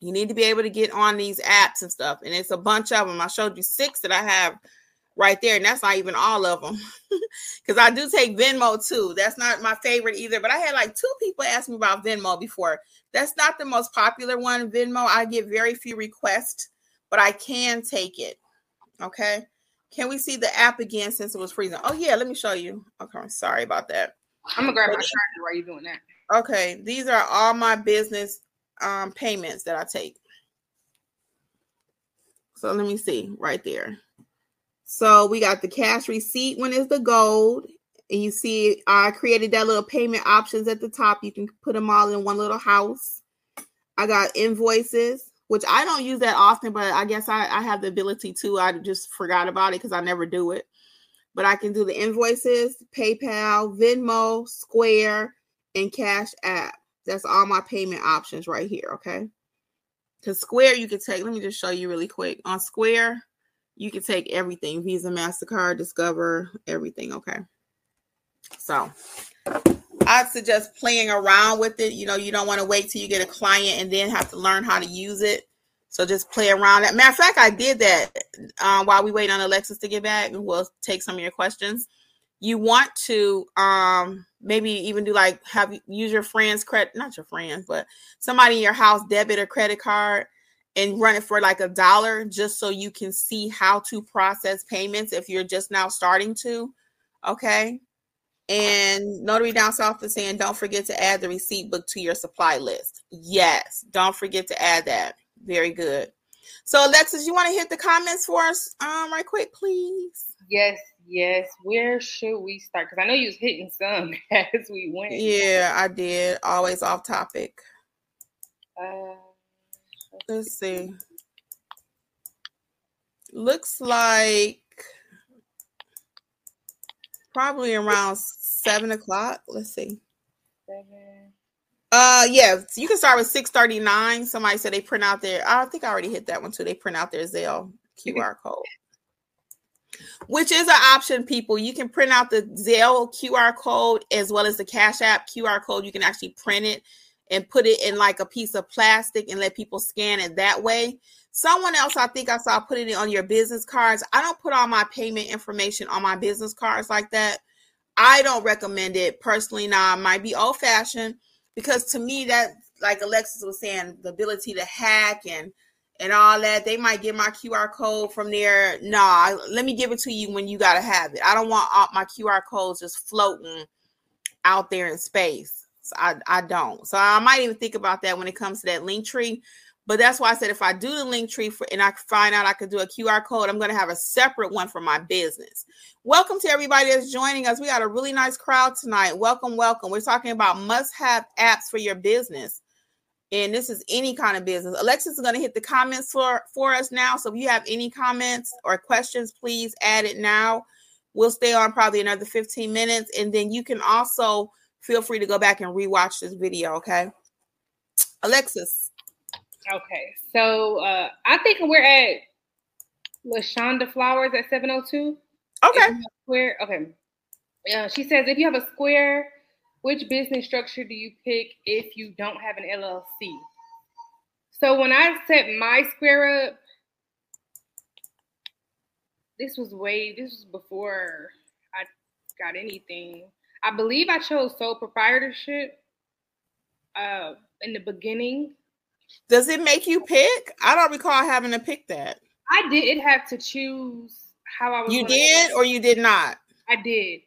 You need to be able to get on these apps and stuff, and it's a bunch of them. I showed you six that I have right there, and that's not even all of them. Because I do take Venmo too. That's not my favorite either, but I had like two people ask me about Venmo before. That's not the most popular one. Venmo, I get very few requests, but I can take it. Okay. Can we see the app again since it was freezing? Oh, yeah. Let me show you. Okay. Sorry about that. I'm going to grab my charger while you're doing that. Okay. These are all my business um, payments that I take. So let me see right there. So we got the cash receipt one is the gold. And you see, I created that little payment options at the top. You can put them all in one little house. I got invoices, which I don't use that often, but I guess I, I have the ability to. I just forgot about it because I never do it. But I can do the invoices, PayPal, Venmo, Square, and Cash App. That's all my payment options right here, okay? Because Square, you can take, let me just show you really quick. On Square, you can take everything Visa, MasterCard, Discover, everything, okay? So I'd suggest playing around with it. You know, you don't want to wait till you get a client and then have to learn how to use it. So just play around. Matter of fact, I did that uh, while we wait on Alexis to get back, and we'll take some of your questions. You want to um, maybe even do like have use your friends credit, not your friends, but somebody in your house debit or credit card and run it for like a dollar just so you can see how to process payments if you're just now starting to. Okay. And Notary Down South is saying, don't forget to add the receipt book to your supply list. Yes, don't forget to add that. Very good. So, Alexis, you want to hit the comments for us um, right quick, please? Yes, yes. Where should we start? Because I know you was hitting some as we went. Yeah, I did. Always off topic. Uh, let's see. Looks like probably around seven o'clock. Let's see. Seven. Uh yeah, you can start with 639. Somebody said they print out their I think I already hit that one too. They print out their Zelle QR code. Which is an option, people. You can print out the Zelle QR code as well as the Cash App QR code. You can actually print it and put it in like a piece of plastic and let people scan it that way. Someone else, I think I saw put it on your business cards. I don't put all my payment information on my business cards like that. I don't recommend it personally. Now, it might be old fashioned because to me, that like Alexis was saying, the ability to hack and and all that, they might get my QR code from there. Nah, let me give it to you when you gotta have it. I don't want all my QR codes just floating out there in space. I, I don't. So I might even think about that when it comes to that Linktree. But that's why I said if I do the Linktree for and I find out I could do a QR code, I'm going to have a separate one for my business. Welcome to everybody that's joining us. We got a really nice crowd tonight. Welcome, welcome. We're talking about must-have apps for your business. And this is any kind of business. Alexis is going to hit the comments for, for us now. So if you have any comments or questions, please add it now. We'll stay on probably another 15 minutes. And then you can also feel free to go back and rewatch this video, okay? Alexis. Okay, so uh, I think we're at Lashonda Flowers at 702. Okay. Square. Okay. Yeah, she says if you have a square, which business structure do you pick if you don't have an LLC? So when I set my square up, this was way this was before I got anything. I believe I chose sole proprietorship uh in the beginning does it make you pick? I don't recall having to pick that. I did have to choose how I was. You did or you did not? I did.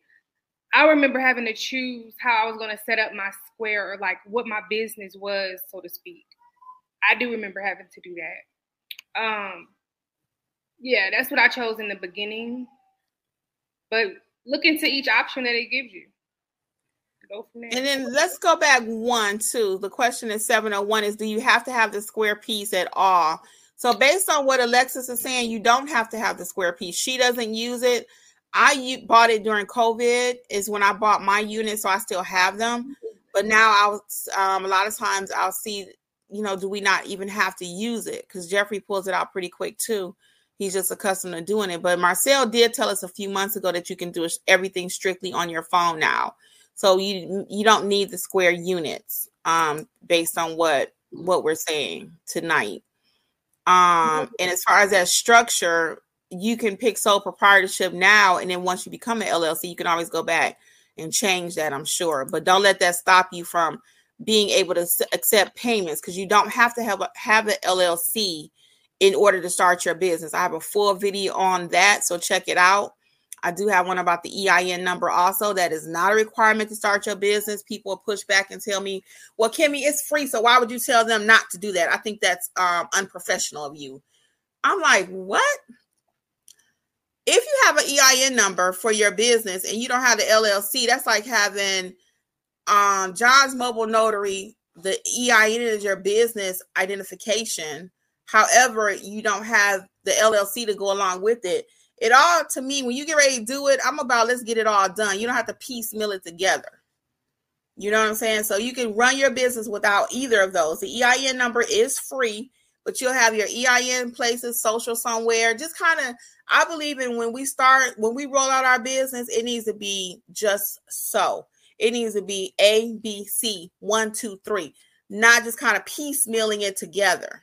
I remember having to choose how I was going to set up my square or like what my business was, so to speak. I do remember having to do that. Um, yeah, that's what I chose in the beginning. But look into each option that it gives you go from there. And then let's go back one, two. The question is 701 is do you have to have the square piece at all? So based on what Alexis is saying, you don't have to have the square piece. She doesn't use it. I bought it during COVID is when I bought my unit, so I still have them. But now I'll um, a lot of times I'll see, you know, do we not even have to use it? Because Jeffrey pulls it out pretty quick too. He's just accustomed to doing it. But Marcel did tell us a few months ago that you can do everything strictly on your phone now. So you you don't need the square units um based on what what we're saying tonight. Um and as far as that structure, you can pick sole proprietorship now and then once you become an LLC, you can always go back and change that, I'm sure. But don't let that stop you from being able to accept payments because you don't have to have a, have an LLC in order to start your business. I have a full video on that, so check it out. I do have one about the EIN number also. That is not a requirement to start your business. People push back and tell me, well, Kimmi, it's free. So why would you tell them not to do that? I think that's um, unprofessional of you. I'm like, what? If you have an EIN number for your business and you don't have the LLC, that's like having um, John's Mobile Notary, the EIN is your business identification. However, you don't have the LLC to go along with it it all to me when you get ready to do it i'm about let's get it all done you don't have to piecemeal it together You know what I'm saying? So you can run your business without either of those. The EIN number is free, but you'll have your EIN places, social somewhere. Just kind of, I believe in when we start, when we roll out our business, it needs to be just so. It needs to be A, B, C, one, two, three, not just kind of piecemealing it together.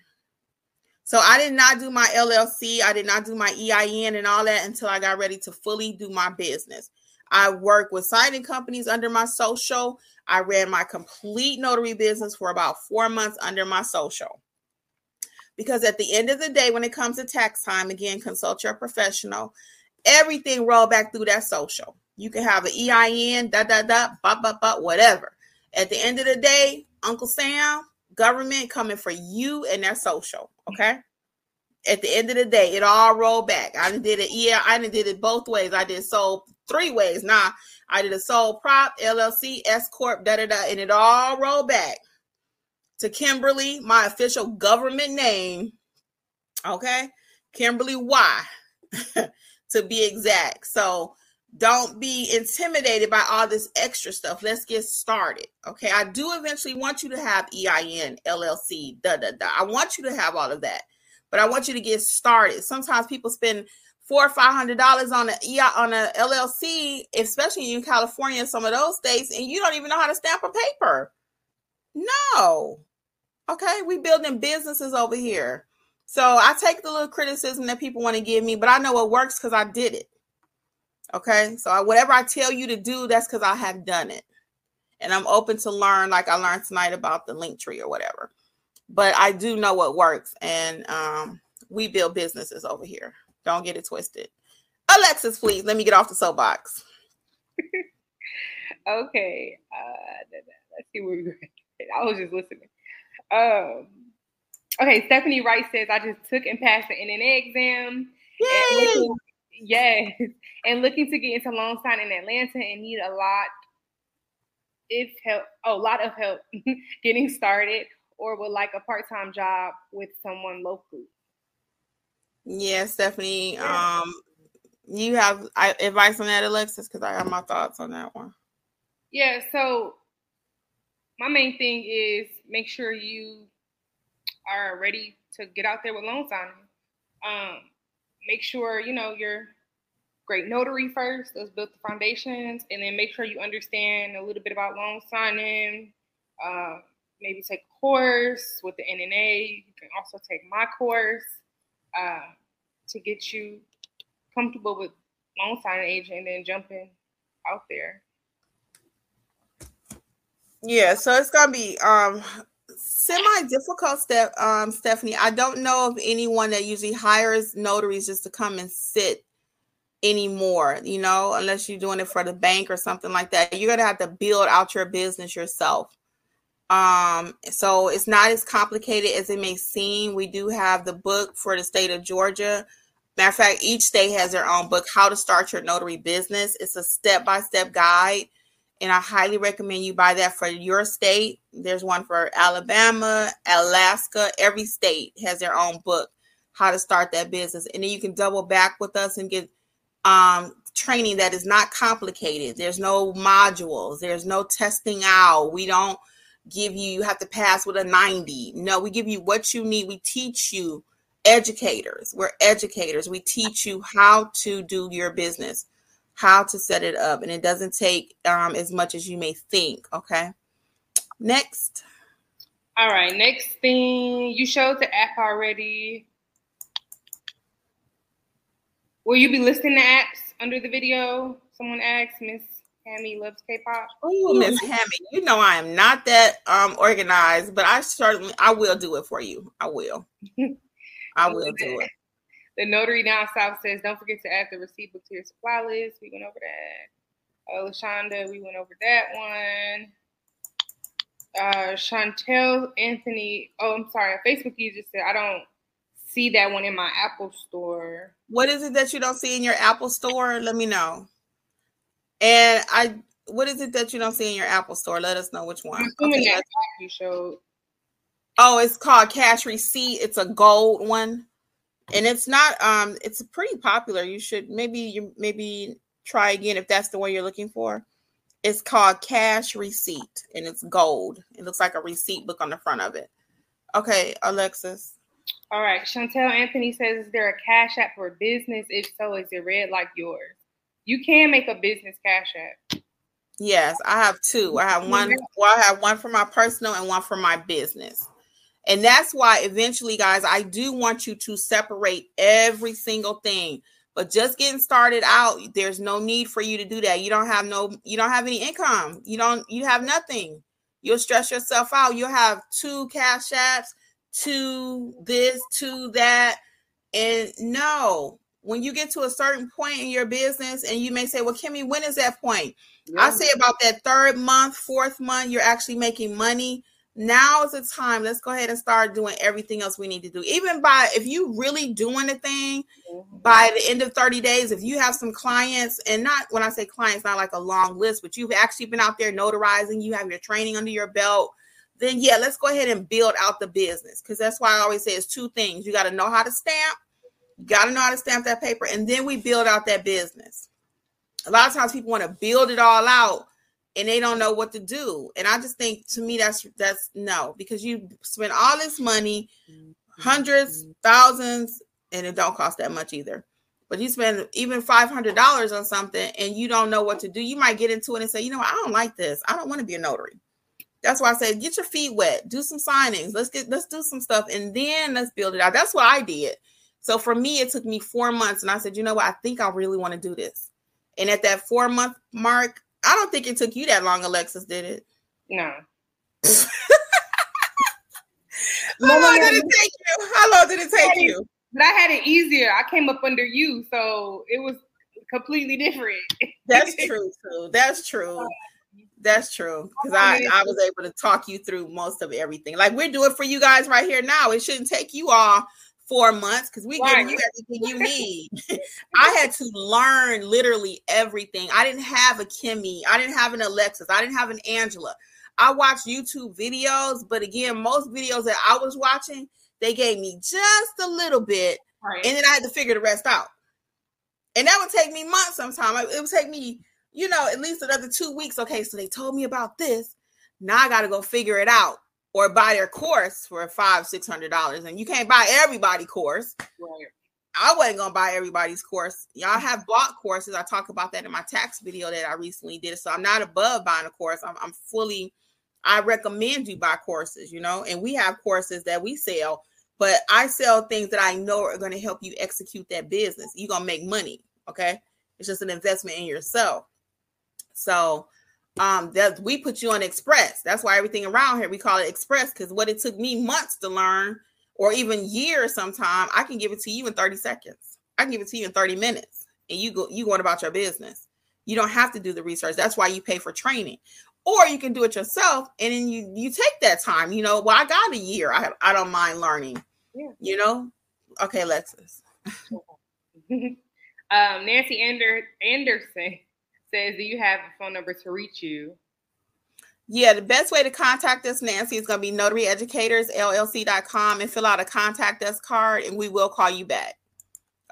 So I did not do my LLC. I did not do my EIN and all that until I got ready to fully do my business. I work with signing companies under my social. I ran my complete notary business for about four months under my social. Because at the end of the day, when it comes to tax time, again, consult your professional. Everything roll back through that social. You can have an EIN, da da da, ba ba ba, whatever. At the end of the day, Uncle Sam, government coming for you and their social. Okay. At the end of the day, it all rolled back. I did it. Yeah, I did it both ways. I did so three ways. Now I did a sole prop, LLC, S corp, da da da, and it all rolled back to Kimberly, my official government name. Okay, Kimberly Y, to be exact. So don't be intimidated by all this extra stuff. Let's get started. Okay. I do eventually want you to have EIN, LLC, da da da. I want you to have all of that, but I want you to get started. Sometimes people spend four or five hundred dollars on a on a LLC, especially in California, and some of those states, and you don't even know how to stamp a paper. No. Okay, we building businesses over here. So I take the little criticism that people want to give me, but I know it works because I did it. Okay. So I, whatever I tell you to do, that's because I have done it. And I'm open to learn, like I learned tonight about the Linktree or whatever. But I do know what works. And um, we build businesses over here. Don't get it twisted. Alexis, please let me get off the soapbox. okay. Uh, let's see where we're I was just listening. Um, okay, Stephanie Wright says, I just took and passed the NNA exam. Yay! Yes, and looking to get into loan sign in Atlanta and need a lot, if help, oh, a lot of help getting started, or would like a part time job with someone locally. Yeah, Stephanie. Yeah. Um, you have advice on that, Alexis? Because I have my thoughts on that one. Yeah. So my main thing is make sure you are ready to get out there with loan signing. Um, make sure you know you're great notary first. Let's build the foundations, and then make sure you understand a little bit about loan signing. Uh, maybe take a course with the NNA. You can also take my course uh, to get you comfortable with loan signing agent, and then jumping out there. Yeah, so it's gonna be um semi difficult step um stephanie. I don't know of anyone that usually hires notaries just to come and sit anymore you know unless you're doing it for the bank or something like that. You're gonna have to build out your business yourself. Um so it's not as complicated as it may seem. We do have the book for the state of georgia. Matter of fact each state has their own book how to start your notary business. It's a step-by-step guide and I highly recommend you buy that for your state. There's one for Alabama, Alaska. Every state has their own book, how to start that business, and then you can double back with us and get um, training that is not complicated. There's no modules. There's no testing out. We don't give you you have to pass with a 90. No, we give you what you need. We teach you educators. We're educators. We teach you how to do your business how to set it up. And it doesn't take um, as much as you may think. Okay. Next. All right. Next thing you showed the app already. Will you be listing the apps under the video? Someone asked Miss Hammy loves K-pop. Oh, Miss Hammy, you know I am not that um organized, but I certainly I will do it for you. I will. I will do it. The notary down south says, don't forget to add the receipt book to your supply list. We went over that. Uh, Lashonda, we went over that one. Uh, Chantel Anthony, oh, I'm sorry. Facebook user said, I don't see that one in my Apple store. What is it that you don't see in your Apple store? Let me know. And I, what is it that you don't see in your Apple store? Let us know which one. I'm assuming Okay, that you showed. Oh, it's called Cash Receipt. It's a gold one and it's not um it's pretty popular you should maybe you maybe try again if that's the one you're looking for It's called Cash Receipt and it's gold. It looks like a receipt book on the front of it. Okay, Alexis. All right. Chantel Anthony says, Is there a cash app for business? If so, is it red like yours? You can make a business cash app. Yes, I have two. I have one. Well, I have one for my personal and one for my business. And that's why eventually, guys, I do want you to separate every single thing. But just getting started out, there's no need for you to do that. You don't have no, you don't have any income. You don't, you have nothing. You'll stress yourself out. You'll have two cash apps, two this, two that. And no, when you get to a certain point in your business, and you may say, Well, Kimmi, when is that point? Yeah. I say about that third month, fourth month, you're actually making money now is the time. Let's go ahead and start doing everything else we need to do. Even by if you really doing the thing mm-hmm. by the end of 30 days, if you have some clients, and not when I say clients, not like a long list, but you've actually been out there notarizing, you have your training under your belt, then yeah, let's go ahead and build out the business. Because that's why I always say it's two things. You got to know how to stamp, you got to know how to stamp that paper, and then we build out that business. A lot of times people want to build it all out and they don't know what to do. And I just think to me that's that's no, because you spend all this money, mm-hmm. hundreds, thousands, and it don't cost that much either. But you spend even five hundred dollars on something and you don't know what to do. You might get into it and say, you know, what? I don't like this. I don't want to be a notary. That's why I said get your feet wet, do some signings. Let's get let's do some stuff, and then let's build it out. That's what I did. So for me, it took me four months, and I said, you know what? I think I really want to do this. And at that four month mark, I don't think it took you that long, Alexis, did it? No. How long did it take you? How long did it take you? But I had it easier. I came up under you, so it was completely different. That's true too. That's true. Uh, That's true. Because I, I was able to talk you through most of everything. Like we're doing for you guys right here now. It shouldn't take you all four months because we right. give you everything you need. I had to learn literally everything. I didn't have a Kimmi, I didn't have an Alexis, I didn't have an Angela. I watched YouTube videos, but again, most videos that I was watching, they gave me just a little bit, right. and then I had to figure the rest out. And that would take me months sometimes. It would take me, you know, at least another two weeks. Okay, so they told me about this. Now I got to go figure it out or buy their course for five, six hundred dollars. And you can't buy everybody course. Right. I wasn't gonna buy everybody's course. Y'all have bought courses. I talk about that in my tax video that I recently did. So I'm not above buying a course. I'm, I'm fully. I recommend you buy courses. You know, and we have courses that we sell, but I sell things that I know are going to help you execute that business. You're gonna make money. Okay, it's just an investment in yourself. So um that we put you on express. That's why everything around here we call it express because what it took me months to learn or even years sometime i can give it to you in 30 seconds. I can give it to you in 30 minutes and you go you going about your business. You don't have to do the research. That's why you pay for training. Or you can do it yourself and then you you take that time you know well i got a year. I i don't mind learning yeah. you know? Okay lexus um nancy Ander- anderson says, Do you have a phone number to reach you? Yeah, the best way to contact us, Nancy, is going to be notaryeducatorsllc.com and fill out a contact us card, and we will call you back.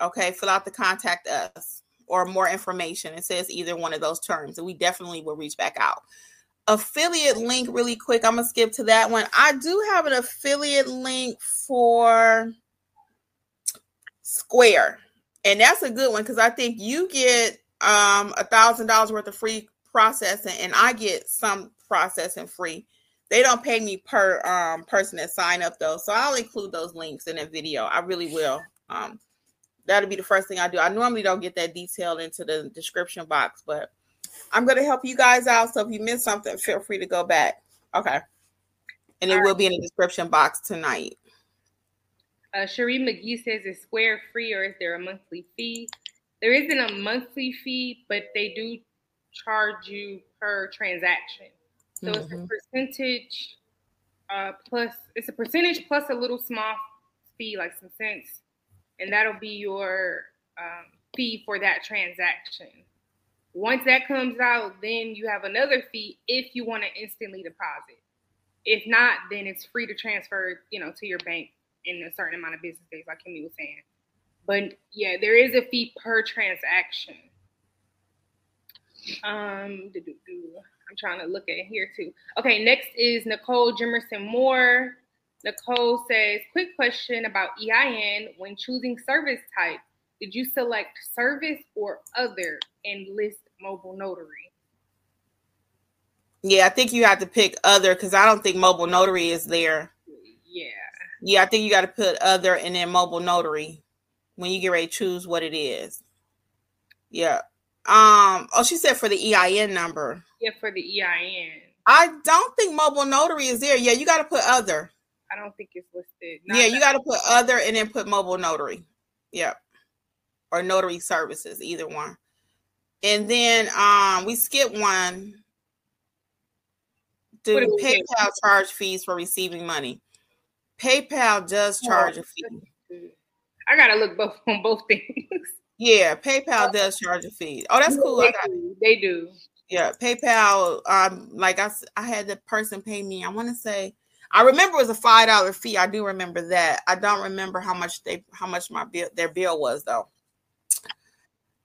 Okay, fill out the contact us or more information. It says either one of those terms, and we definitely will reach back out. Affiliate link, really quick. I'm going to skip to that one. I do have an affiliate link for Square, and that's a good one because I think you get um a thousand dollars worth of free processing and I get some processing free. They don't pay me per um person that sign up though. So I'll include those links in the video. I really will. Um that'll be the first thing I do. I normally don't get that detail into the description box, but I'm gonna help you guys out. So if you miss something, feel free to go back. Okay. And it All will right. be in the description box tonight. Uh, Cherie McGee says, "Is Square free or is there a monthly fee?" There isn't a monthly fee, but they do charge you per transaction. So mm-hmm. it's a mm-hmm. percentage uh, plus it's a percentage plus a little small fee, like some cents, and that'll be your um, fee for that transaction. Once that comes out, then you have another fee if you want to instantly deposit. If not, then it's free to transfer, you know, to your bank in a certain amount of business days, like Kimmi was saying. But yeah, there is a fee per transaction. Um, I'm trying to look at here too. Okay, next is Nicole Jimerson Moore. Nicole says, quick question about EIN. When choosing service type, did you select service or other and list mobile notary? Yeah, I think you have to pick other because I don't think mobile notary is there. Yeah. Yeah, I think you got to put other and then mobile notary when you get ready to choose what it is. Yeah. Um. Oh, she said for the EIN number. Yeah, for the EIN. I don't think mobile notary is there. Yeah, you got to put other. I don't think it's listed. Not yeah, you got to put other and then put mobile notary. Yep. Or notary services, either one. And then um we skip one. Do, PayPal charge fees for receiving money? PayPal does charge oh, a fee. I gotta look both on both things. Yeah, PayPal does charge a fee. Oh, that's cool. They, do. they do. Yeah, PayPal. Um, like I, I had the person pay me. I want to say, I remember it was a five dollar fee. I do remember that. I don't remember how much they, how much my bill, their bill was though.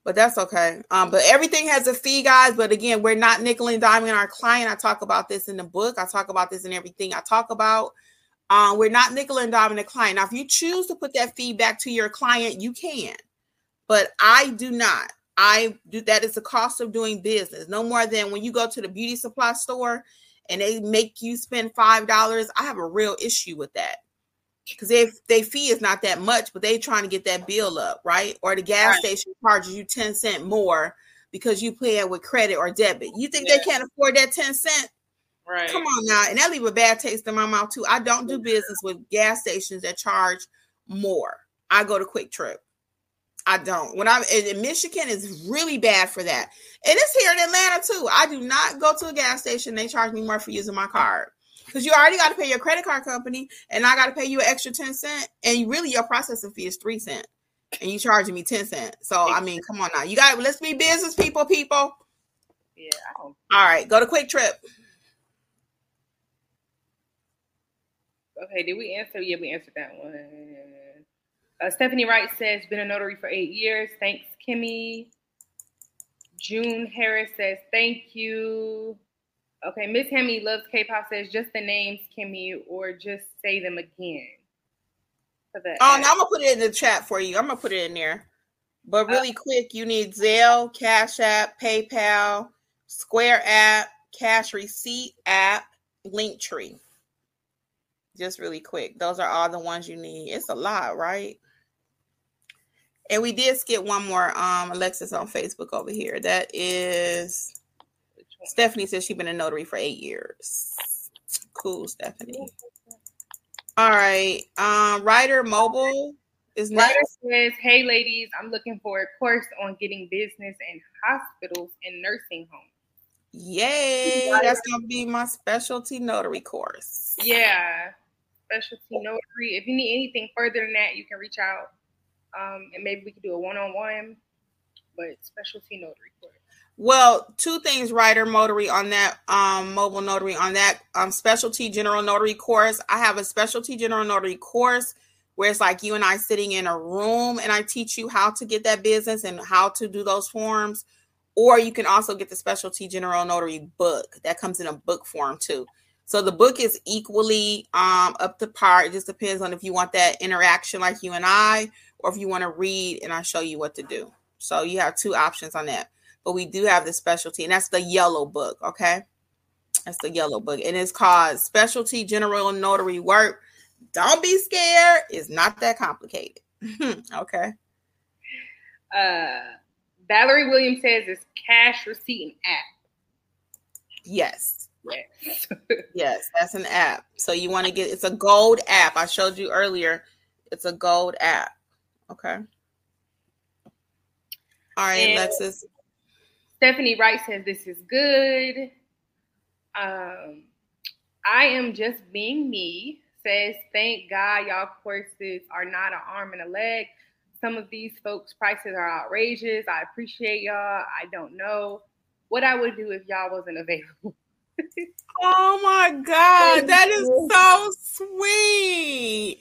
But that's okay. Um, but everything has a fee, guys. But again, we're not nickel and diming our client. I talk about this in the book. I talk about this in everything I talk about. Um, we're not nickel and dime the client. Now, if you choose to put that feedback to your client, you can but I do not. I do that is the cost of doing business. No more than when you go to the beauty supply store and they make you spend five dollars. I have a real issue with that because if they fee is not that much, but they trying to get that bill up, right? Or the gas right. station charges you ten cent more because you pay it with credit or debit. You think yeah. they can't afford that ten cent? Right. Come on now, and that leave a bad taste in my mouth too. I don't do business with gas stations that charge more. I go to QuikTrip. I don't. When I'm in Michigan, is really bad for that. And it's here in Atlanta too. I do not go to a gas station. They charge me more for using my card because you already got to pay your credit card company, and I got to pay you an extra ten cent. And really, your processing fee is three cent, and you charging me ten cent. So I mean, come on now, you got. Let's be business people, people. Yeah. All right, go to QuikTrip. Okay, did we answer? Yeah, we answered that one. Uh, Stephanie Wright says, been a notary for eight years. Thanks, Kimmi. June Harris says, thank you. Okay, Miss Hemi loves K-pop says just the names, Kimmi, or just say them again. For the oh, now I'm gonna put it in the chat for you. I'm gonna put it in there. But really uh, quick, you need Zelle, Cash App, PayPal, Square App, Cash Receipt App, Linktree. Just really quick. Those are all the ones you need. It's a lot, right? And we did skip one more um Alexis on Facebook over here. That is Stephanie says she's been a notary for eight years. Cool, Stephanie. All right. Um, Writer Mobile is next. Writer says, Hey ladies, I'm looking for a course on getting business in hospitals and nursing homes. Yay! That's gonna be my specialty notary course. Yeah, specialty notary. If you need anything further than that, you can reach out um, and maybe we could do a one-on-one, but specialty notary course. Well, two things, writer notary on that um, mobile notary on that um, specialty general notary course. I have a specialty general notary course where it's like you and I sitting in a room and I teach you how to get that business and how to do those forms. Or you can also get the specialty general notary book that comes in a book form too. So the book is equally um, up to par. It just depends on if you want that interaction like you and I, or if you want to read and I show you what to do. So you have two options on that. But we do have the specialty, and that's the yellow book. Okay. That's the yellow book. And it's called Specialty General Notary Work. Don't be scared. It's not that complicated. okay. Uh Valerie Williams says it's cash receipt and app. Yes. Yes. yes, that's an app. So you want to get it's a gold app. I showed you earlier. It's a gold app. Okay. All right, and Alexis. Stephanie Wright says this is good. Um, I am just being me. Says thank God y'all courses are not an arm and a leg. Some of these folks' prices are outrageous. I appreciate y'all. I don't know what I would do if y'all wasn't available. Oh my God, that is so sweet.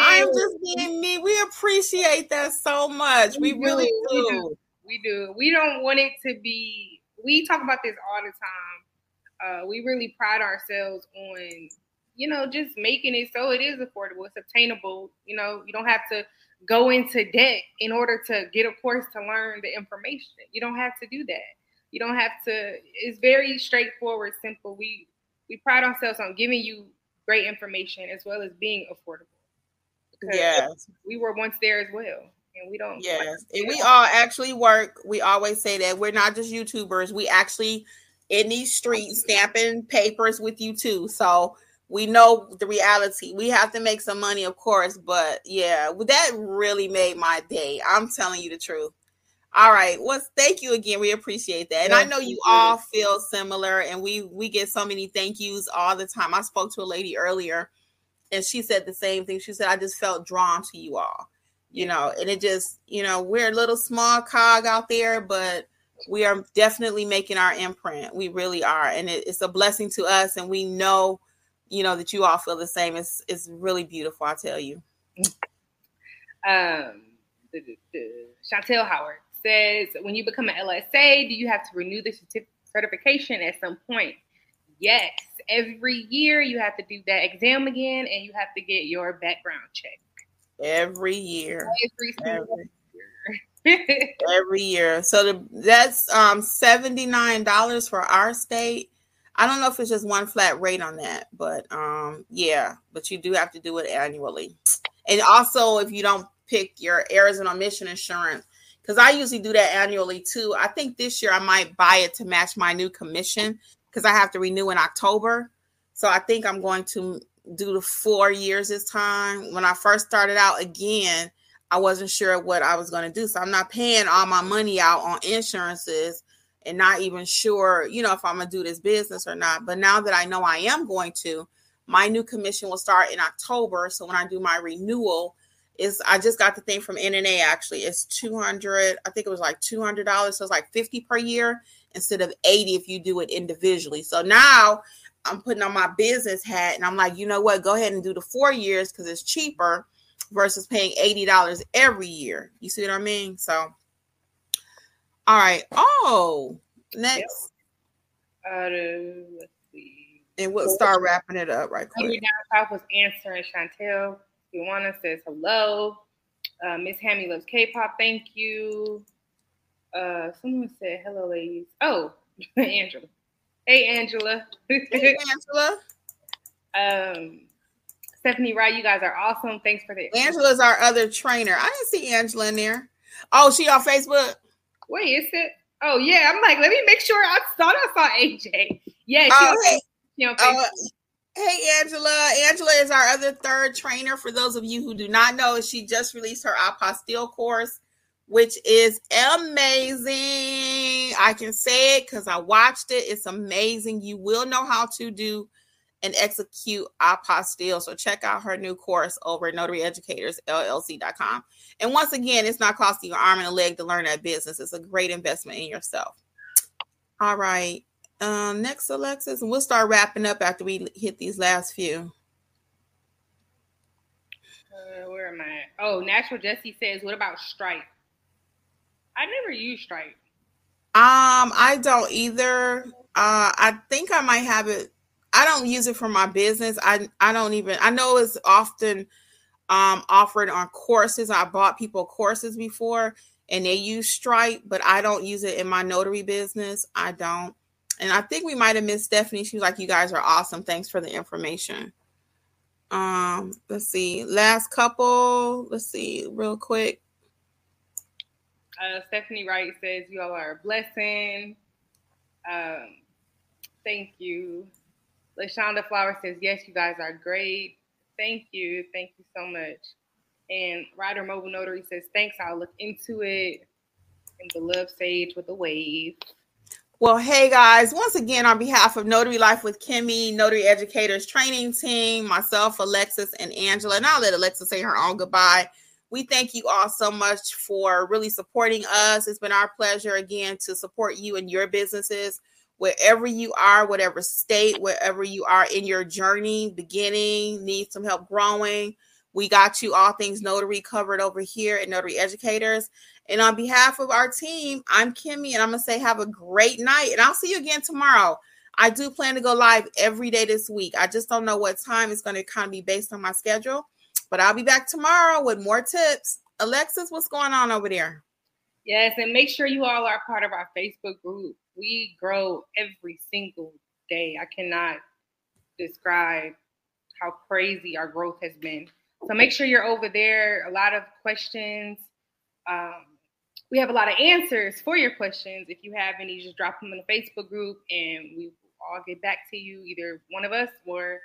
I'm just being me. We appreciate that so much. We, we really do. do. We do. We don't want it to be we talk about this all the time. Uh, we really pride ourselves on, you know, just making it so it is affordable, it's obtainable. You know, you don't have to go into debt in order to get a course to learn the information. You don't have to do that. You don't have to. It's very straightforward, simple. We we pride ourselves on giving you great information as well as being affordable. Yes, we were once there as well and we don't. Yes, and we all actually work. We always say that we're not just YouTubers. We actually in these streets stamping papers with you too. So we know the reality. We have to make some money, of course, but yeah, that really made my day. I'm telling you the truth. All right. Well, thank you again. We appreciate that. And I know you all feel similar and we we get so many thank yous all the time. I spoke to a lady earlier and she said the same thing. She said I just felt drawn to you all you know, and it just, you know, we're a little small cog out there, but we are definitely making our imprint. We really are. And it, it's a blessing to us. And we know, you know, that you all feel the same. It's, it's really beautiful, I tell you. Um, Chantel Howard says, when you become an LSA, do you have to renew the certification at some point? Yes. Every year you have to do that exam again and you have to get your background check. Every year. Every, every year. every year. So the, that's um $79 for our state. I don't know if it's just one flat rate on that, but um yeah, but you do have to do it annually. And also if you don't pick your errors and omission insurance, because I usually do that annually too. I think this year I might buy it to match my new commission because I have to renew in October. So I think I'm going to do the four years this time. When I first started out again, I wasn't sure what I was going to do. So I'm not paying all my money out on insurances and not even sure, you know, if I'm going to do this business or not. But now that I know I am going to, my new commission will start in October. So when I do my renewal, is I just got the thing from NNA actually. It's 200, I think it was like $200. So it's like 50 per year instead of 80 if you do it individually. So now I'm putting on my business hat and I'm like, you know what? Go ahead and do the four years because it's cheaper versus paying $80 every year. You see what I mean? So, all right. Oh, next. Yep. Uh, let's see. And we'll start wrapping it up right quick. Down was answering Chantel. Ioana says hello. Uh, Miss Hammy loves K-pop. Thank you. Uh, someone said hello, ladies. Oh, Angela. Hey, Angela. Hey, Angela. um, Stephanie Wright, you guys are awesome. Thanks for the. Angela's our other trainer. I didn't see Angela in there. Oh, she on Facebook. Wait, is it? Oh yeah, I'm like, let me make sure. I thought I saw AJ. Yeah, she oh, on, hey. She on Facebook. Uh, hey Angela. Angela is our other third trainer. For those of you who do not know, she just released her apostille course which is amazing. I can say it because I watched it. It's amazing. You will know how to do and execute apostille. So check out her new course over at notaryeducatorsllc.com. And once again, it's not costing you an arm and a leg to learn that business. It's a great investment in yourself. All right. Um, next, Alexis, and we'll start wrapping up after we hit these last few. Uh, where am I? Oh, Natural Jesse says, what about Stripe? I never use Stripe. Um, I don't either. Uh, I think I might have it. I don't use it for my business. I I don't even. I know it's often um offered on courses. I bought people courses before, and they use Stripe, but I don't use it in my notary business. I don't. And I think we might have missed Stephanie. She was like, "You guys are awesome. Thanks for the information." Um, let's see. Last couple. Let's see, real quick. Uh, Stephanie Wright says you all are a blessing. Um, thank you. Lashonda Flower says yes, you guys are great. Thank you, thank you so much. And Ryder Mobile Notary says thanks. I'll look into it. And the love sage with a wave. Well, hey guys, once again, on behalf of Notary Life with Kimmi, Notary Educators Training Team, myself, Alexis, and Angela, and I'll let Alexis say her own goodbye. We thank you all so much for really supporting us. It's been our pleasure again to support you and your businesses wherever you are, whatever state, wherever you are in your journey, beginning, need some help growing. We got you all things notary covered over here at Notary Educators. And on behalf of our team, I'm Kimmi, and I'm going to say have a great night. And I'll see you again tomorrow. I do plan to go live every day this week. I just don't know what time it's going to kind of be based on my schedule. But I'll be back tomorrow with more tips. Alexis, what's going on over there? Yes, and make sure you all are part of our Facebook group. We grow every single day. I cannot describe how crazy our growth has been. So make sure you're over there. A lot of questions. Um, we have a lot of answers for your questions. If you have any, just drop them in the Facebook group and we will all get back to you, either one of us or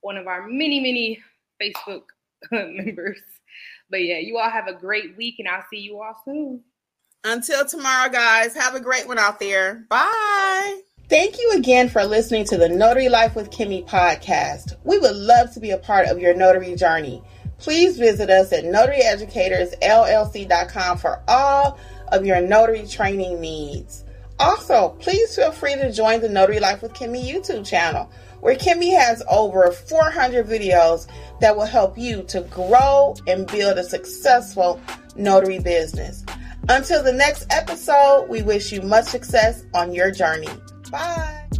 one of our many, many Facebook members. But yeah, you all have a great week and I'll see you all soon. Until tomorrow, guys, have a great one out there. Bye. Thank you again for listening to the Notary Life with Kimmi podcast. We would love to be a part of your notary journey. Please visit us at notaryeducatorsllc.com for all of your notary training needs. Also, please feel free to join the Notary Life with Kimmi YouTube channel, where Kimmi has over 400 videos that will help you to grow and build a successful notary business. Until the next episode, we wish you much success on your journey. Bye.